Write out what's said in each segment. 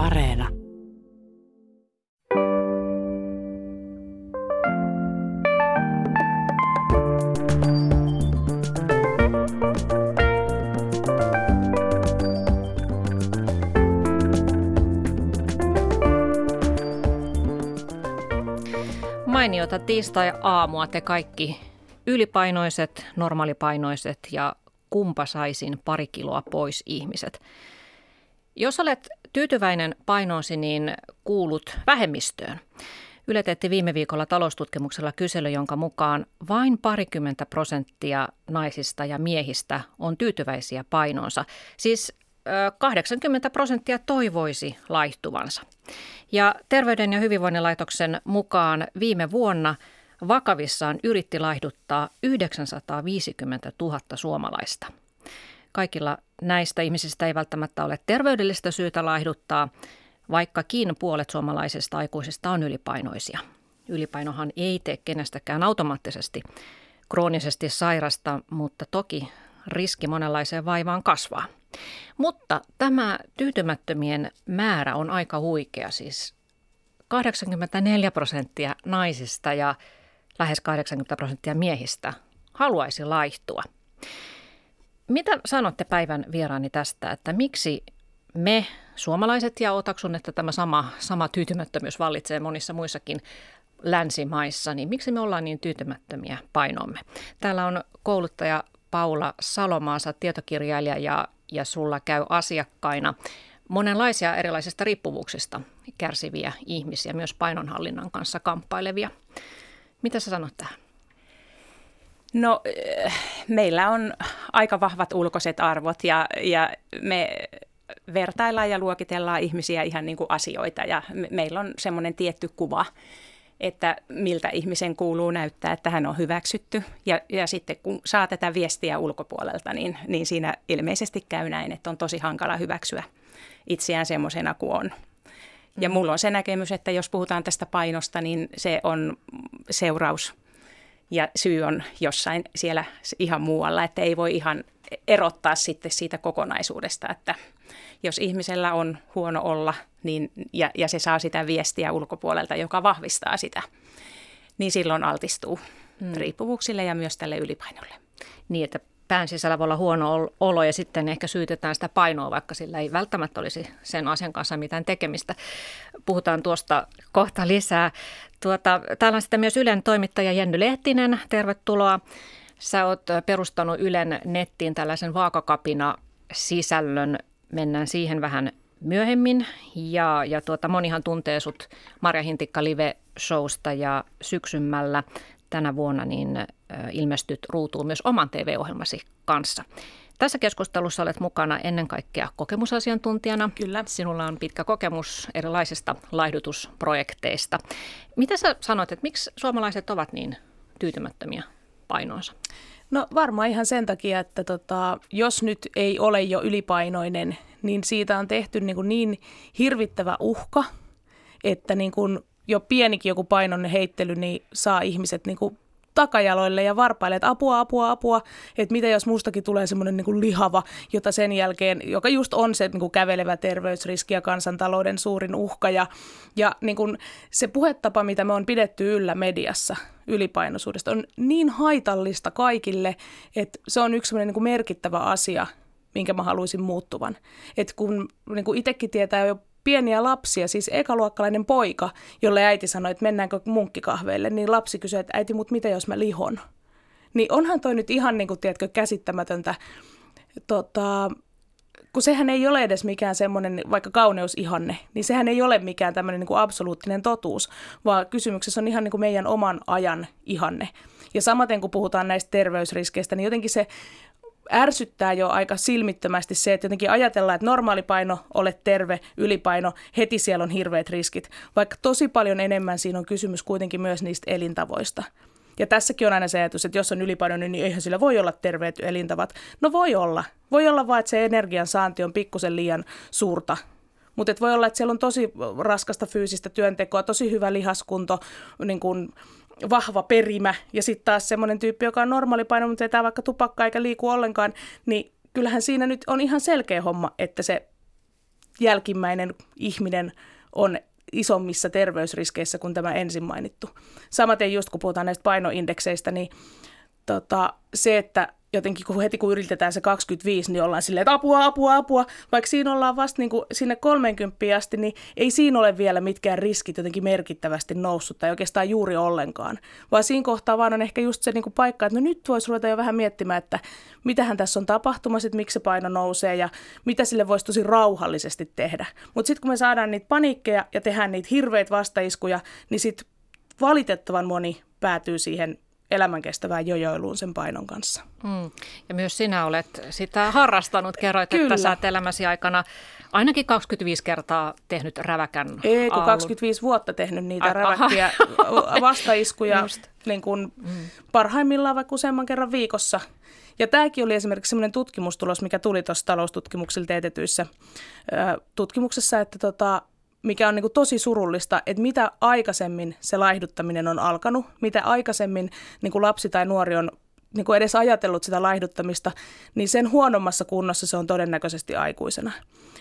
Areena. Mainiota tiistai-aamua te kaikki ylipainoiset, normaalipainoiset ja kumpa saisin pari kiloa pois ihmiset. Jos olet tyytyväinen painoosi, niin kuulut vähemmistöön. Yle teetti viime viikolla taloustutkimuksella kysely, jonka mukaan vain parikymmentä prosenttia naisista ja miehistä on tyytyväisiä painoonsa. Siis 80 prosenttia toivoisi laihtuvansa. Ja Terveyden ja hyvinvoinnin laitoksen mukaan viime vuonna vakavissaan yritti laihduttaa 950 000 suomalaista. Kaikilla näistä ihmisistä ei välttämättä ole terveydellistä syytä laihduttaa, vaikkakin puolet suomalaisista aikuisista on ylipainoisia. Ylipainohan ei tee kenestäkään automaattisesti kroonisesti sairasta, mutta toki riski monenlaiseen vaivaan kasvaa. Mutta tämä tyytymättömien määrä on aika huikea, siis 84 prosenttia naisista ja lähes 80 prosenttia miehistä haluaisi laihtua. Mitä sanotte päivän vieraani tästä, että miksi me suomalaiset ja otaksun, että tämä sama, sama tyytymättömyys vallitsee monissa muissakin länsimaissa, niin miksi me ollaan niin tyytymättömiä painomme? Täällä on kouluttaja Paula Salomaansa, tietokirjailija ja, ja sulla käy asiakkaina monenlaisia erilaisista riippuvuuksista kärsiviä ihmisiä, myös painonhallinnan kanssa kamppailevia. Mitä sä sanot tähän? No eh, meillä on aika vahvat ulkoiset arvot ja, ja me vertaillaan ja luokitellaan ihmisiä ihan niin kuin asioita ja me, meillä on semmoinen tietty kuva, että miltä ihmisen kuuluu näyttää, että hän on hyväksytty. Ja, ja sitten kun saa tätä viestiä ulkopuolelta, niin, niin siinä ilmeisesti käy näin, että on tosi hankala hyväksyä itseään semmoisena kuin on. Ja mm. mulla on se näkemys, että jos puhutaan tästä painosta, niin se on seuraus ja syy on jossain siellä ihan muualla, että ei voi ihan erottaa sitten siitä kokonaisuudesta, että jos ihmisellä on huono olla niin, ja, ja se saa sitä viestiä ulkopuolelta, joka vahvistaa sitä, niin silloin altistuu hmm. riippuvuuksille ja myös tälle ylipainolle. Niin, että pään sisällä voi olla huono olo ja sitten ehkä syytetään sitä painoa, vaikka sillä ei välttämättä olisi sen asian kanssa mitään tekemistä. Puhutaan tuosta kohta lisää. Tuota, täällä on sitten myös Ylen toimittaja Jenny Lehtinen, tervetuloa. Sä oot perustanut Ylen nettiin tällaisen vaakakapina sisällön. Mennään siihen vähän myöhemmin. Ja, ja tuota, monihan tuntee sut Marja Hintikka live-showsta ja syksymällä tänä vuonna niin ilmestyt ruutuun myös oman TV-ohjelmasi kanssa. Tässä keskustelussa olet mukana ennen kaikkea kokemusasiantuntijana. Kyllä. Sinulla on pitkä kokemus erilaisista laihdutusprojekteista. Mitä sä sanoit, että miksi suomalaiset ovat niin tyytymättömiä painoonsa? No varmaan ihan sen takia, että tota, jos nyt ei ole jo ylipainoinen, niin siitä on tehty niin, kuin niin hirvittävä uhka, että niin kuin jo pienikin joku painon heittely niin saa ihmiset niin kuin takajaloille ja varpaille, että apua, apua, apua, että mitä jos mustakin tulee semmoinen niin lihava, jota sen jälkeen, joka just on se niin kuin kävelevä terveysriski ja kansantalouden suurin uhka ja, ja niin kuin se puhetapa, mitä me on pidetty yllä mediassa ylipainoisuudesta, on niin haitallista kaikille, että se on yksi niin kuin merkittävä asia, minkä mä haluaisin muuttuvan. että kun niin kuin itsekin tietää jo pieniä lapsia, siis ekaluokkalainen poika, jolle äiti sanoi, että mennäänkö munkkikahveille, niin lapsi kysyi, että äiti, mutta mitä jos mä lihon? Niin onhan toi nyt ihan niin kuin, tiedätkö, käsittämätöntä, tota, kun sehän ei ole edes mikään semmoinen, vaikka kauneusihanne, niin sehän ei ole mikään tämmöinen niin kuin absoluuttinen totuus, vaan kysymyksessä on ihan niin kuin meidän oman ajan ihanne. Ja samaten kun puhutaan näistä terveysriskeistä, niin jotenkin se ärsyttää jo aika silmittömästi se, että jotenkin ajatellaan, että normaali paino, olet terve, ylipaino, heti siellä on hirveät riskit. Vaikka tosi paljon enemmän siinä on kysymys kuitenkin myös niistä elintavoista. Ja tässäkin on aina se ajatus, että jos on ylipainoinen, niin eihän sillä voi olla terveet elintavat. No voi olla. Voi olla vaan, että se energian saanti on pikkusen liian suurta mutta voi olla, että siellä on tosi raskasta fyysistä työntekoa, tosi hyvä lihaskunto, niin kun vahva perimä ja sitten taas semmoinen tyyppi, joka on normaali paino, mutta vetää vaikka tupakkaa eikä liiku ollenkaan, niin kyllähän siinä nyt on ihan selkeä homma, että se jälkimmäinen ihminen on isommissa terveysriskeissä kuin tämä ensin mainittu. Samaten just kun puhutaan näistä painoindekseistä, niin tota, se, että jotenkin kun heti kun yritetään se 25, niin ollaan silleen, että apua, apua, apua. Vaikka siinä ollaan vasta niin kuin sinne 30 asti, niin ei siinä ole vielä mitkään riskit jotenkin merkittävästi noussut tai oikeastaan juuri ollenkaan. Vaan siinä kohtaa vaan on ehkä just se niin kuin paikka, että no nyt voisi ruveta jo vähän miettimään, että mitähän tässä on tapahtumassa, että miksi se paino nousee ja mitä sille voisi tosi rauhallisesti tehdä. Mutta sitten kun me saadaan niitä paniikkeja ja tehdään niitä hirveitä vastaiskuja, niin sitten valitettavan moni päätyy siihen elämänkestävään jojoiluun sen painon kanssa. Mm. Ja myös sinä olet sitä harrastanut. Kerroit, Kyllä. että sä oot elämäsi aikana ainakin 25 kertaa tehnyt räväkän Ei, kun 25 vuotta tehnyt niitä Ai, räväkkiä vastaiskuja niin kuin mm. parhaimmillaan vaikka useamman kerran viikossa. Ja tämäkin oli esimerkiksi sellainen tutkimustulos, mikä tuli tuossa taloustutkimuksilla teetetyissä tutkimuksessa, että tota, mikä on niin kuin tosi surullista, että mitä aikaisemmin se laihduttaminen on alkanut, mitä aikaisemmin niin kuin lapsi tai nuori on niin kuin edes ajatellut sitä laihduttamista, niin sen huonommassa kunnossa se on todennäköisesti aikuisena.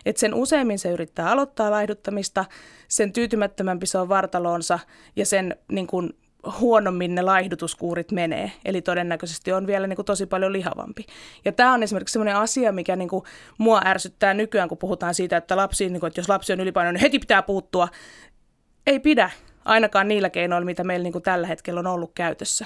Et sen useimmin se yrittää aloittaa laihduttamista, sen tyytymättömämpi se on vartaloonsa ja sen niin kuin, huonommin ne laihdutuskuurit menee. Eli todennäköisesti on vielä niin kuin tosi paljon lihavampi. Ja tämä on esimerkiksi sellainen asia, mikä niin kuin mua ärsyttää nykyään, kun puhutaan siitä, että, lapsi, niin kuin, että jos lapsi on ylipainoinen, niin heti pitää puuttua. Ei pidä, ainakaan niillä keinoilla, mitä meillä niin kuin tällä hetkellä on ollut käytössä.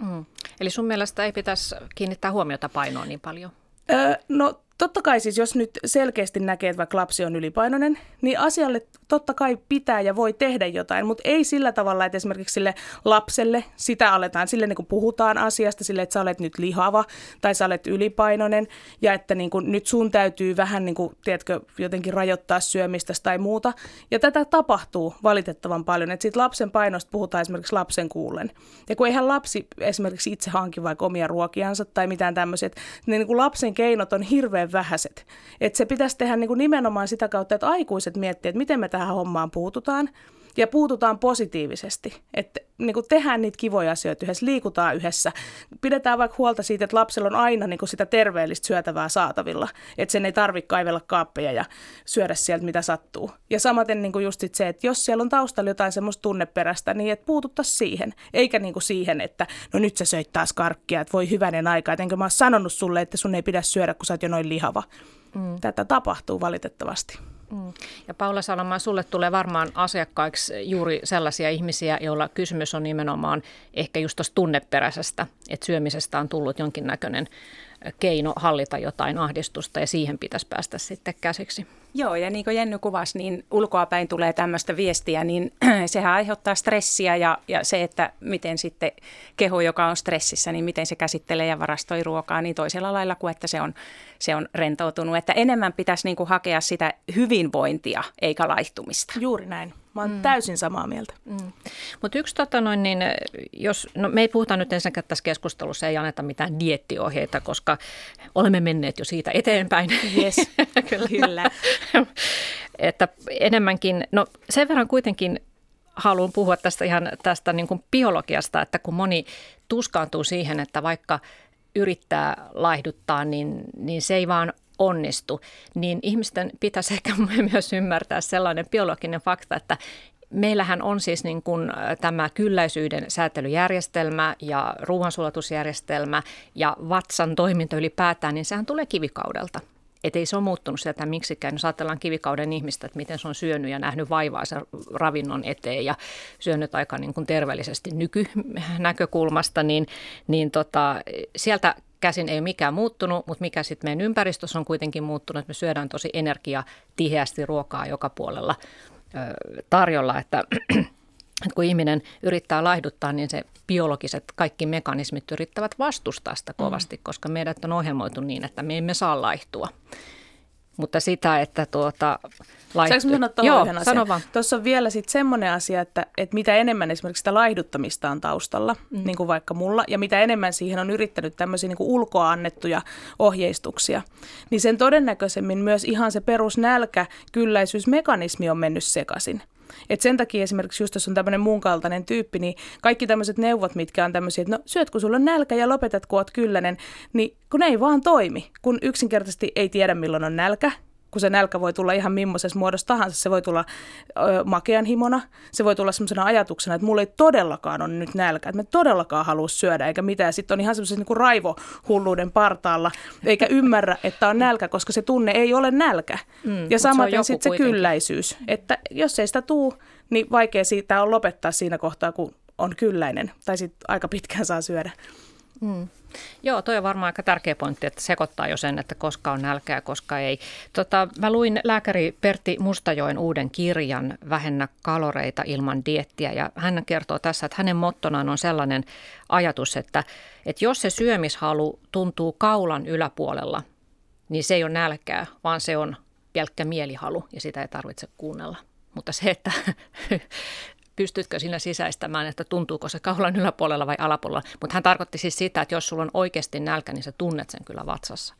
Mm. Eli sun mielestä ei pitäisi kiinnittää huomiota painoon niin paljon? Öö, no Totta kai siis, jos nyt selkeästi näkee, että vaikka lapsi on ylipainoinen, niin asialle totta kai pitää ja voi tehdä jotain, mutta ei sillä tavalla, että esimerkiksi sille lapselle sitä aletaan, sille niin kuin puhutaan asiasta, sille, että sä olet nyt lihava tai sä olet ylipainoinen ja että niin kuin nyt sun täytyy vähän niin kuin, tiedätkö, jotenkin rajoittaa syömistä tai muuta. Ja tätä tapahtuu valitettavan paljon, että siitä lapsen painosta puhutaan esimerkiksi lapsen kuullen. Ja kun eihän lapsi esimerkiksi itse hanki vaikka omia ruokiansa tai mitään tämmöiset, niin, niin kuin lapsen keinot on hirveän vähäiset. Että se pitäisi tehdä niin kuin nimenomaan sitä kautta, että aikuiset miettii, että miten me tähän hommaan puututaan ja puututaan positiivisesti. Että niin kuin tehdään niitä kivoja asioita yhdessä, liikutaan yhdessä. Pidetään vaikka huolta siitä, että lapsella on aina niin kuin sitä terveellistä syötävää saatavilla. Että sen ei tarvitse kaivella kaappeja ja syödä sieltä mitä sattuu. Ja samaten niin kuin just se, että jos siellä on taustalla jotain semmoista tunneperäistä, niin että puututtaisiin siihen. Eikä niin kuin siihen, että no nyt sä söit taas karkkia, että voi hyvänen aika. Että enkö mä oon sanonut sulle, että sun ei pidä syödä, kun sä oot jo noin lihava. Mm. Tätä tapahtuu valitettavasti. Mm. Ja Paula Salama, sulle tulee varmaan asiakkaiksi juuri sellaisia ihmisiä, joilla kysymys on nimenomaan ehkä just tuosta tunneperäisestä, että syömisestä on tullut jonkinnäköinen keino hallita jotain ahdistusta ja siihen pitäisi päästä sitten käsiksi. Joo, ja niin kuin Jenny kuvasi, niin ulkoapäin tulee tämmöistä viestiä, niin sehän aiheuttaa stressiä ja, ja se, että miten sitten keho, joka on stressissä, niin miten se käsittelee ja varastoi ruokaa, niin toisella lailla kuin että se on, se on rentoutunut. Että enemmän pitäisi niin kuin hakea sitä hyvinvointia eikä laihtumista. Juuri näin. Mä oon mm. täysin samaa mieltä. Mm. Mutta yksi tota noin, niin jos, no me ei puhuta nyt ensinnäkään tässä keskustelussa, ei anneta mitään diettiohjeita, koska olemme menneet jo siitä eteenpäin. Yes, kyllä. kyllä. että enemmänkin, no sen verran kuitenkin haluan puhua tästä ihan tästä niin kuin biologiasta, että kun moni tuskaantuu siihen, että vaikka yrittää laihduttaa, niin, niin se ei vaan onnistu, niin ihmisten pitäisi ehkä myös ymmärtää sellainen biologinen fakta, että Meillähän on siis niin kuin tämä kylläisyyden säätelyjärjestelmä ja ruoansulatusjärjestelmä ja vatsan toiminta ylipäätään, niin sehän tulee kivikaudelta. Että ei se ole muuttunut sieltä miksikään. Jos ajatellaan kivikauden ihmistä, että miten se on syönyt ja nähnyt vaivaa sen ravinnon eteen ja syönyt aika niin kuin terveellisesti nykynäkökulmasta, niin, niin tota, sieltä käsin ei ole mikään muuttunut, mutta mikä sitten meidän ympäristössä on kuitenkin muuttunut, että me syödään tosi energiatiheästi ruokaa joka puolella ö, tarjolla, että että kun ihminen yrittää laihduttaa, niin se biologiset kaikki mekanismit yrittävät vastustaa sitä kovasti, mm. koska meidät on ohjelmoitu niin, että me emme saa laihtua. Mutta sitä, että tuota... Laihtu... Saanko sanoa tuohon Joo, yhden sano vaan. Tuossa on vielä sitten semmoinen asia, että, että mitä enemmän esimerkiksi sitä laihduttamista on taustalla, mm. niin kuin vaikka mulla, ja mitä enemmän siihen on yrittänyt tämmöisiä niin kuin ulkoa annettuja ohjeistuksia, niin sen todennäköisemmin myös ihan se perusnälkä, kylläisyysmekanismi on mennyt sekaisin. Et sen takia esimerkiksi just jos on tämmöinen muun kaltainen tyyppi, niin kaikki tämmöiset neuvot, mitkä on tämmöisiä, että no syöt kun sulla on nälkä ja lopetat kun oot kyllänen, niin kun ei vaan toimi, kun yksinkertaisesti ei tiedä milloin on nälkä, kun se nälkä voi tulla ihan millaisessa muodossa tahansa. Se voi tulla ö, makean himona, se voi tulla semmoisena ajatuksena, että mulla ei todellakaan ole nyt nälkä, että mä todellakaan halua syödä eikä mitään. Sitten on ihan semmoisen niin raivohulluuden partaalla, eikä ymmärrä, että on nälkä, koska se tunne ei ole nälkä. Mm, ja samaten sitten se kylläisyys, että jos ei sitä tuu, niin vaikea siitä on lopettaa siinä kohtaa, kun on kylläinen tai sitten aika pitkään saa syödä. Mm. Joo, toi on varmaan aika tärkeä pointti, että sekoittaa jo sen, että koska on nälkää, koska ei. Tota, mä luin lääkäri Pertti Mustajoen uuden kirjan Vähennä kaloreita ilman diettiä ja hän kertoo tässä, että hänen mottonaan on sellainen ajatus, että, että jos se syömishalu tuntuu kaulan yläpuolella, niin se ei ole nälkää, vaan se on pelkkä mielihalu ja sitä ei tarvitse kuunnella. Mutta se, että pystytkö sinä sisäistämään, että tuntuuko se kaulan yläpuolella vai alapuolella. Mutta hän tarkoitti siis sitä, että jos sulla on oikeasti nälkä, niin sä tunnet sen kyllä vatsassa.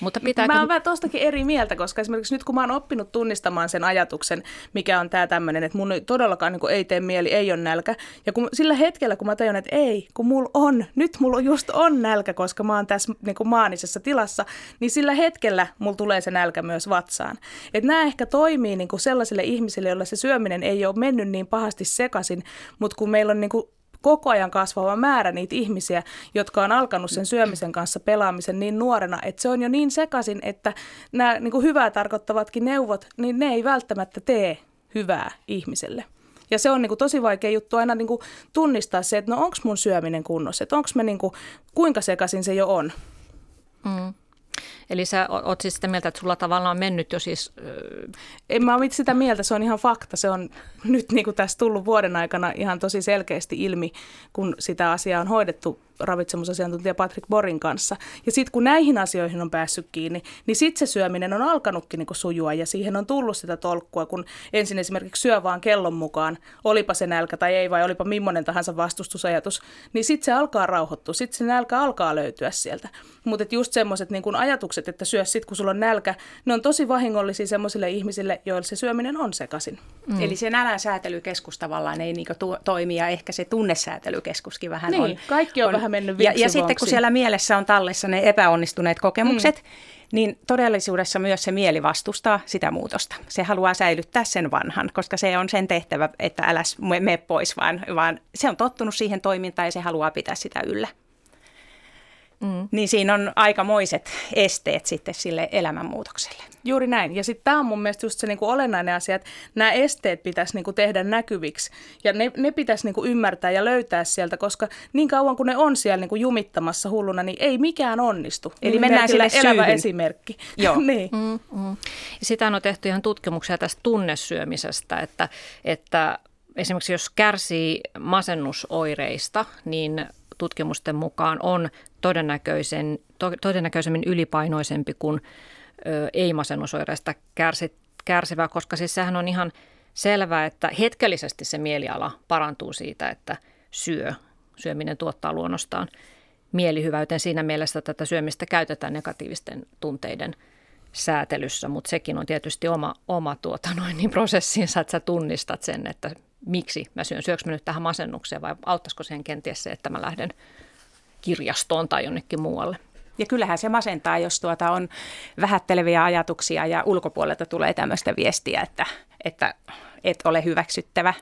Mutta pitääkö... Mä oon vähän tostakin eri mieltä, koska esimerkiksi nyt kun mä oon oppinut tunnistamaan sen ajatuksen, mikä on tämä tämmöinen, että mun todellakaan niin ei tee mieli, ei ole nälkä. Ja kun, sillä hetkellä, kun mä tajun, että ei, kun mulla on, nyt mulla just on nälkä, koska mä oon tässä niin kuin maanisessa tilassa, niin sillä hetkellä mulla tulee se nälkä myös vatsaan. Että nämä ehkä toimii niin kuin sellaisille ihmisille, joilla se syöminen ei ole mennyt niin pahasti sekaisin, mutta kun meillä on niin kuin koko ajan kasvava määrä niitä ihmisiä, jotka on alkanut sen syömisen kanssa pelaamisen niin nuorena, että se on jo niin sekaisin, että nämä niin kuin hyvää tarkoittavatkin neuvot, niin ne ei välttämättä tee hyvää ihmiselle. Ja se on niin kuin tosi vaikea juttu aina niin kuin tunnistaa se, että no onko mun syöminen kunnossa, että onko me niin kuin, kuinka sekaisin se jo on. Mm. Eli sä oot siis sitä mieltä, että sulla tavallaan on mennyt jo siis... En mä ole sitä mieltä, se on ihan fakta. Se on nyt niin kuin tässä tullut vuoden aikana ihan tosi selkeästi ilmi, kun sitä asiaa on hoidettu ravitsemusasiantuntija Patrick Borin kanssa. Ja sitten kun näihin asioihin on päässyt kiinni, niin sitten se syöminen on alkanutkin niin sujua ja siihen on tullut sitä tolkkua, kun ensin esimerkiksi syö vaan kellon mukaan, olipa se nälkä tai ei vai olipa millainen tahansa vastustusajatus, niin sitten se alkaa rauhoittua, sitten se nälkä alkaa löytyä sieltä. Mutta just semmoiset niin ajatukset, että syö sitten kun sulla on nälkä, ne on tosi vahingollisia semmoisille ihmisille, joille se syöminen on sekaisin. Mm. Eli se nälän säätelykeskus tavallaan ei niin toimi ja ehkä se tunnesäätelykeskuskin vähän niin, on. kaikki on, on vähän mennyt ja, ja sitten kun siellä mielessä on tallessa ne epäonnistuneet kokemukset, mm. niin todellisuudessa myös se mieli vastustaa sitä muutosta. Se haluaa säilyttää sen vanhan, koska se on sen tehtävä, että älä mene pois, vaan, vaan se on tottunut siihen toimintaan ja se haluaa pitää sitä yllä. Mm. Niin siinä on aikamoiset esteet sitten sille elämänmuutokselle. Juuri näin. Ja sitten tämä on mun mielestä just se niinku olennainen asia, että nämä esteet pitäisi niinku tehdä näkyviksi. Ja ne, ne pitäisi niinku ymmärtää ja löytää sieltä, koska niin kauan kuin ne on siellä niinku jumittamassa hulluna, niin ei mikään onnistu. Eli mennään sille elävä syyhyn. esimerkki. Joo. niin. mm, mm. Sitä on tehty ihan tutkimuksia tästä tunnesyömisestä, että, että esimerkiksi jos kärsii masennusoireista, niin tutkimusten mukaan on todennäköisen, to, todennäköisemmin ylipainoisempi kuin ei-masennusoireista kärsi, kärsivä, koska siis sehän on ihan selvää, että hetkellisesti se mieliala parantuu siitä, että syö. Syöminen tuottaa luonnostaan mielihyväyteen siinä mielessä, että tätä syömistä käytetään negatiivisten tunteiden säätelyssä, mutta sekin on tietysti oma, oma tuota noin, niin prosessinsa, että sä tunnistat sen, että miksi mä syön, syöks mä nyt tähän masennukseen vai auttaisiko sen kenties se, että mä lähden kirjastoon tai jonnekin muualle. Ja kyllähän se masentaa, jos tuota on vähätteleviä ajatuksia ja ulkopuolelta tulee tämmöistä viestiä, että, että et ole hyväksyttävä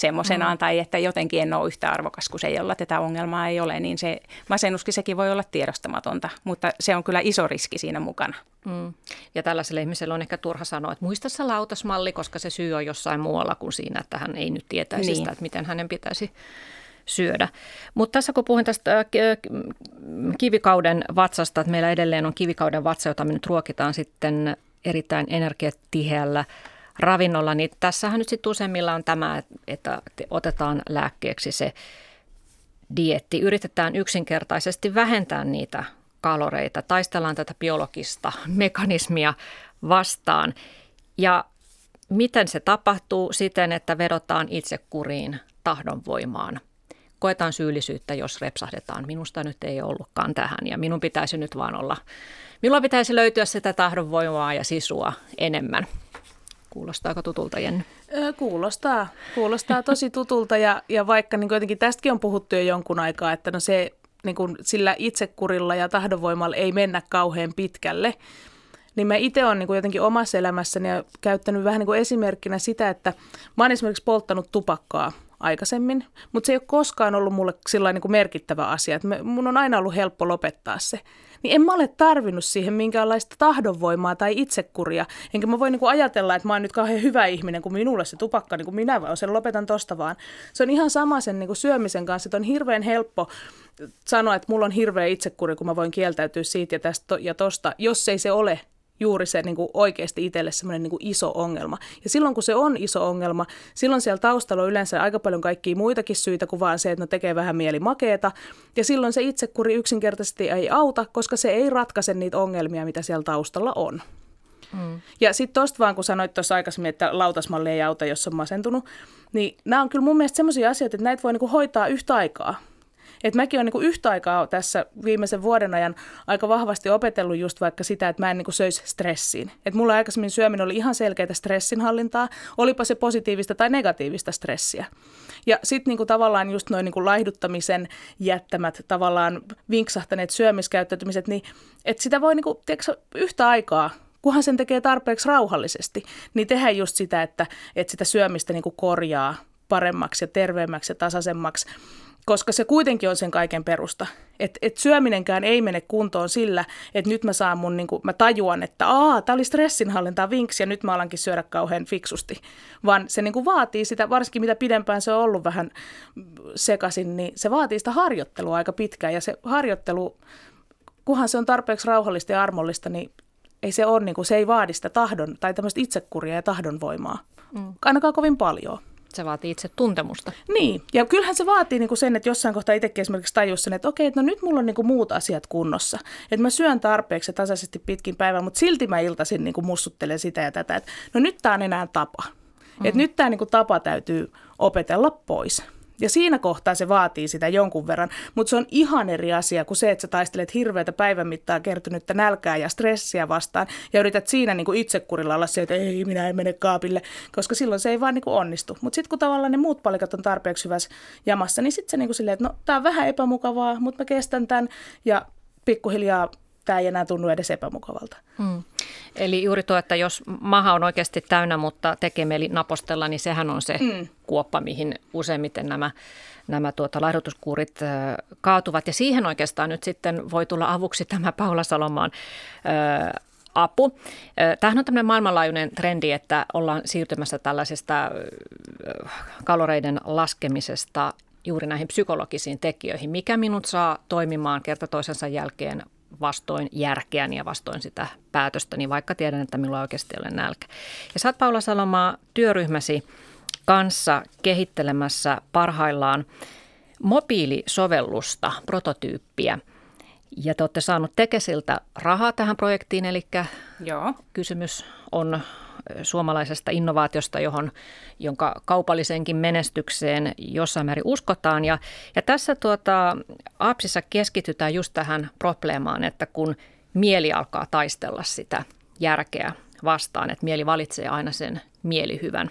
semmoisenaan mm. tai että jotenkin en ole yhtä arvokas kuin se, jolla tätä ongelmaa ei ole, niin se masennuskin sekin voi olla tiedostamatonta, mutta se on kyllä iso riski siinä mukana. Mm. Ja tällaiselle ihmiselle on ehkä turha sanoa, että muista se lautasmalli, koska se syy on jossain muualla kuin siinä, että hän ei nyt tietäisi niin. sitä, että miten hänen pitäisi syödä. Mutta tässä kun puhuin tästä äh, kivikauden vatsasta, että meillä edelleen on kivikauden vatsa, jota me nyt ruokitaan sitten erittäin energiatiheällä ravinnolla, niin tässähän nyt sitten useimmilla on tämä, että otetaan lääkkeeksi se dietti. Yritetään yksinkertaisesti vähentää niitä kaloreita, taistellaan tätä biologista mekanismia vastaan. Ja miten se tapahtuu siten, että vedotaan itsekuriin tahdonvoimaan koetaan syyllisyyttä, jos repsahdetaan. Minusta nyt ei ollutkaan tähän ja minun pitäisi nyt vaan olla, minulla pitäisi löytyä sitä tahdonvoimaa ja sisua enemmän. Kuulostaako tutulta, Jenny? Kuulostaa. Kuulostaa tosi tutulta ja, ja vaikka niin jotenkin tästäkin on puhuttu jo jonkun aikaa, että no se niin kuin sillä itsekurilla ja tahdonvoimalla ei mennä kauhean pitkälle, niin mä itse olen niin jotenkin omassa elämässäni ja käyttänyt vähän niin kuin esimerkkinä sitä, että mä oon esimerkiksi polttanut tupakkaa aikaisemmin, mutta se ei ole koskaan ollut mulle sillä niin kuin merkittävä asia, että mun on aina ollut helppo lopettaa se. Niin en mä ole tarvinnut siihen minkäänlaista tahdonvoimaa tai itsekuria, enkä mä voi niin kuin ajatella, että mä oon nyt kauhean hyvä ihminen, kun minulle se tupakka, niin kuin minä vaan sen lopetan tosta vaan. Se on ihan sama sen niin kuin syömisen kanssa, että on hirveän helppo sanoa, että mulla on hirveä itsekuri, kun mä voin kieltäytyä siitä ja tästä ja tosta, jos ei se ole juuri se niin kuin oikeasti itselle semmoinen niin iso ongelma. Ja silloin kun se on iso ongelma, silloin siellä taustalla on yleensä aika paljon kaikkia muitakin syitä kuin vaan se, että no tekee vähän mieli makeeta. Ja silloin se itsekuri yksinkertaisesti ei auta, koska se ei ratkaise niitä ongelmia, mitä siellä taustalla on. Mm. Ja sitten tuosta vaan, kun sanoit tuossa aikaisemmin, että lautasmalli ei auta, jos on masentunut, niin nämä on kyllä mun mielestä sellaisia asioita, että näitä voi niinku hoitaa yhtä aikaa. Et mäkin olen niin yhtä aikaa tässä viimeisen vuoden ajan aika vahvasti opetellut just vaikka sitä, että mä en niin söisi stressiin. Et mulla aikaisemmin syöminen oli ihan selkeää stressinhallintaa, olipa se positiivista tai negatiivista stressiä. Ja sitten niin tavallaan just noin niin laihduttamisen jättämät, tavallaan vinksahtaneet syömiskäyttäytymiset, niin että sitä voi niin kuin, tiedätkö, yhtä aikaa kunhan sen tekee tarpeeksi rauhallisesti, niin tehdään just sitä, että, että sitä syömistä niin korjaa paremmaksi ja terveemmäksi ja tasaisemmaksi koska se kuitenkin on sen kaiken perusta. Et, et syöminenkään ei mene kuntoon sillä, että nyt mä saan mun, niin kuin, mä tajuan, että aa, tää oli stressinhallintaa vinksi ja nyt mä alankin syödä kauhean fiksusti. Vaan se niin kuin vaatii sitä, varsinkin mitä pidempään se on ollut vähän sekaisin, niin se vaatii sitä harjoittelua aika pitkään. Ja se harjoittelu, kunhan se on tarpeeksi rauhallista ja armollista, niin ei se ole, niin kuin, se ei vaadi sitä tahdon tai tämmöistä itsekuria ja tahdonvoimaa. Mm. Ainakaan kovin paljon. Se vaatii itse tuntemusta. Niin, ja kyllähän se vaatii niinku sen, että jossain kohtaa itsekin esimerkiksi tajus sen, että okei, että no nyt mulla on niinku muut asiat kunnossa. Että mä syön tarpeeksi tasaisesti pitkin päivää, mutta silti mä iltaisin niinku mussuttelen sitä ja tätä. Että no nyt tämä on enää tapa. Mm. Että nyt tämä niinku tapa täytyy opetella pois. Ja siinä kohtaa se vaatii sitä jonkun verran, mutta se on ihan eri asia kuin se, että sä taistelet hirveätä päivän mittaa kertynyttä nälkää ja stressiä vastaan ja yrität siinä niin kuin itsekurilla olla se, että ei, minä en mene kaapille, koska silloin se ei vaan niin kuin onnistu. Mutta sitten kun tavallaan ne muut palikat on tarpeeksi hyvässä jamassa, niin sitten se niin kuin silleen, että no tämä on vähän epämukavaa, mutta mä kestän tämän ja pikkuhiljaa tämä ei enää tunnu edes epämukavalta. Hmm. Eli juuri tuo, että jos maha on oikeasti täynnä, mutta tekee mieli napostella, niin sehän on se hmm. kuoppa, mihin useimmiten nämä, nämä tuota, laihdutuskuurit kaatuvat. Ja siihen oikeastaan nyt sitten voi tulla avuksi tämä Paula Salomaan ö, apu. Tämähän on tämmöinen maailmanlaajuinen trendi, että ollaan siirtymässä tällaisesta kaloreiden laskemisesta juuri näihin psykologisiin tekijöihin. Mikä minut saa toimimaan kerta toisensa jälkeen vastoin järkeäni ja vastoin sitä päätöstä, niin vaikka tiedän, että minulla oikeasti ei ole nälkä. Ja sä oot Paula Salomaa työryhmäsi kanssa kehittelemässä parhaillaan mobiilisovellusta, prototyyppiä. Ja te olette saanut Tekesiltä rahaa tähän projektiin, eli Joo. kysymys on suomalaisesta innovaatiosta, johon, jonka kaupallisenkin menestykseen jossain määrin uskotaan. Ja, ja tässä tuota, Apsissa keskitytään just tähän probleemaan, että kun mieli alkaa taistella sitä järkeä vastaan, että mieli valitsee aina sen mielihyvän.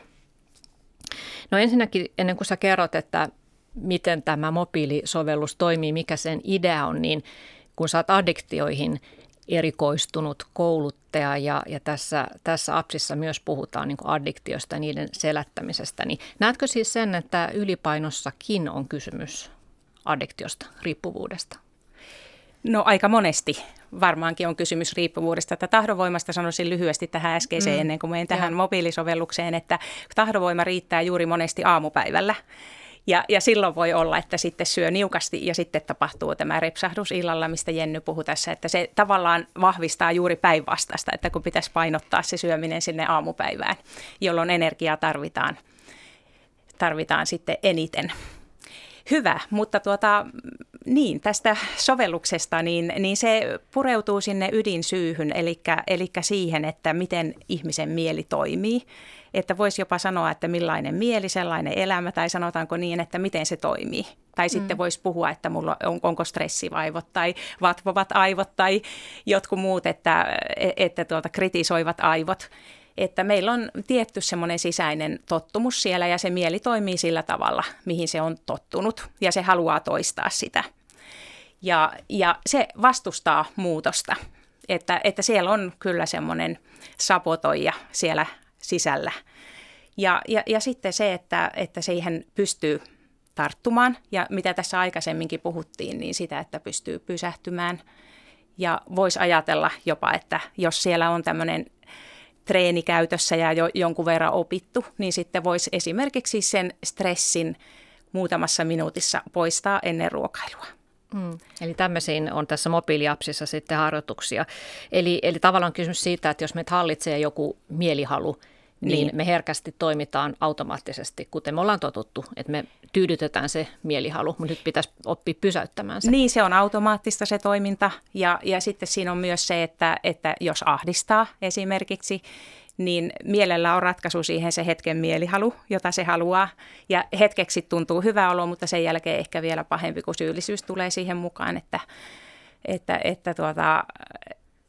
No ensinnäkin ennen kuin sä kerrot, että miten tämä mobiilisovellus toimii, mikä sen idea on, niin kun saat addiktioihin erikoistunut kouluttaja ja, ja tässä, tässä appsissa myös puhutaan niin addiktiosta ja niiden selättämisestä. Niin näetkö siis sen, että ylipainossakin on kysymys addiktiosta, riippuvuudesta? No aika monesti varmaankin on kysymys riippuvuudesta. Että tahdonvoimasta sanoisin lyhyesti tähän äskeiseen mm. ennen kuin menen tähän ja. mobiilisovellukseen, että tahdonvoima riittää juuri monesti aamupäivällä. Ja, ja silloin voi olla, että sitten syö niukasti ja sitten tapahtuu tämä repsahdus illalla, mistä Jenny puhui tässä, että se tavallaan vahvistaa juuri päinvastaista, että kun pitäisi painottaa se syöminen sinne aamupäivään, jolloin energiaa tarvitaan, tarvitaan sitten eniten. Hyvä, mutta tuota, niin, tästä sovelluksesta, niin, niin se pureutuu sinne ydinsyyhyn, eli, eli siihen, että miten ihmisen mieli toimii että voisi jopa sanoa, että millainen mieli, sellainen elämä, tai sanotaanko niin, että miten se toimii. Tai mm. sitten voisi puhua, että mulla on, onko stressivaivot tai vatvovat aivot tai jotkut muut, että, että tuota, kritisoivat aivot. Että meillä on tietty semmoinen sisäinen tottumus siellä ja se mieli toimii sillä tavalla, mihin se on tottunut ja se haluaa toistaa sitä. Ja, ja se vastustaa muutosta. Että, että siellä on kyllä semmoinen sapotoija siellä sisällä. Ja, ja, ja sitten se, että, että siihen pystyy tarttumaan ja mitä tässä aikaisemminkin puhuttiin, niin sitä, että pystyy pysähtymään. Ja voisi ajatella jopa, että jos siellä on tämmöinen treeni käytössä ja jo jonkun verran opittu, niin sitten voisi esimerkiksi sen stressin muutamassa minuutissa poistaa ennen ruokailua. Mm. Eli tämmöisiin on tässä mobiiliapsissa sitten harjoituksia. Eli, eli tavallaan kysymys siitä, että jos meitä hallitsee joku mielihalu, niin, niin me herkästi toimitaan automaattisesti, kuten me ollaan totuttu, että me tyydytetään se mielihalu, mutta nyt pitäisi oppia pysäyttämään se. Niin, se on automaattista se toiminta ja, ja sitten siinä on myös se, että, että jos ahdistaa esimerkiksi, niin mielellä on ratkaisu siihen se hetken mielihalu, jota se haluaa. Ja hetkeksi tuntuu hyvä olo, mutta sen jälkeen ehkä vielä pahempi, kun syyllisyys tulee siihen mukaan, että, että, että tuota,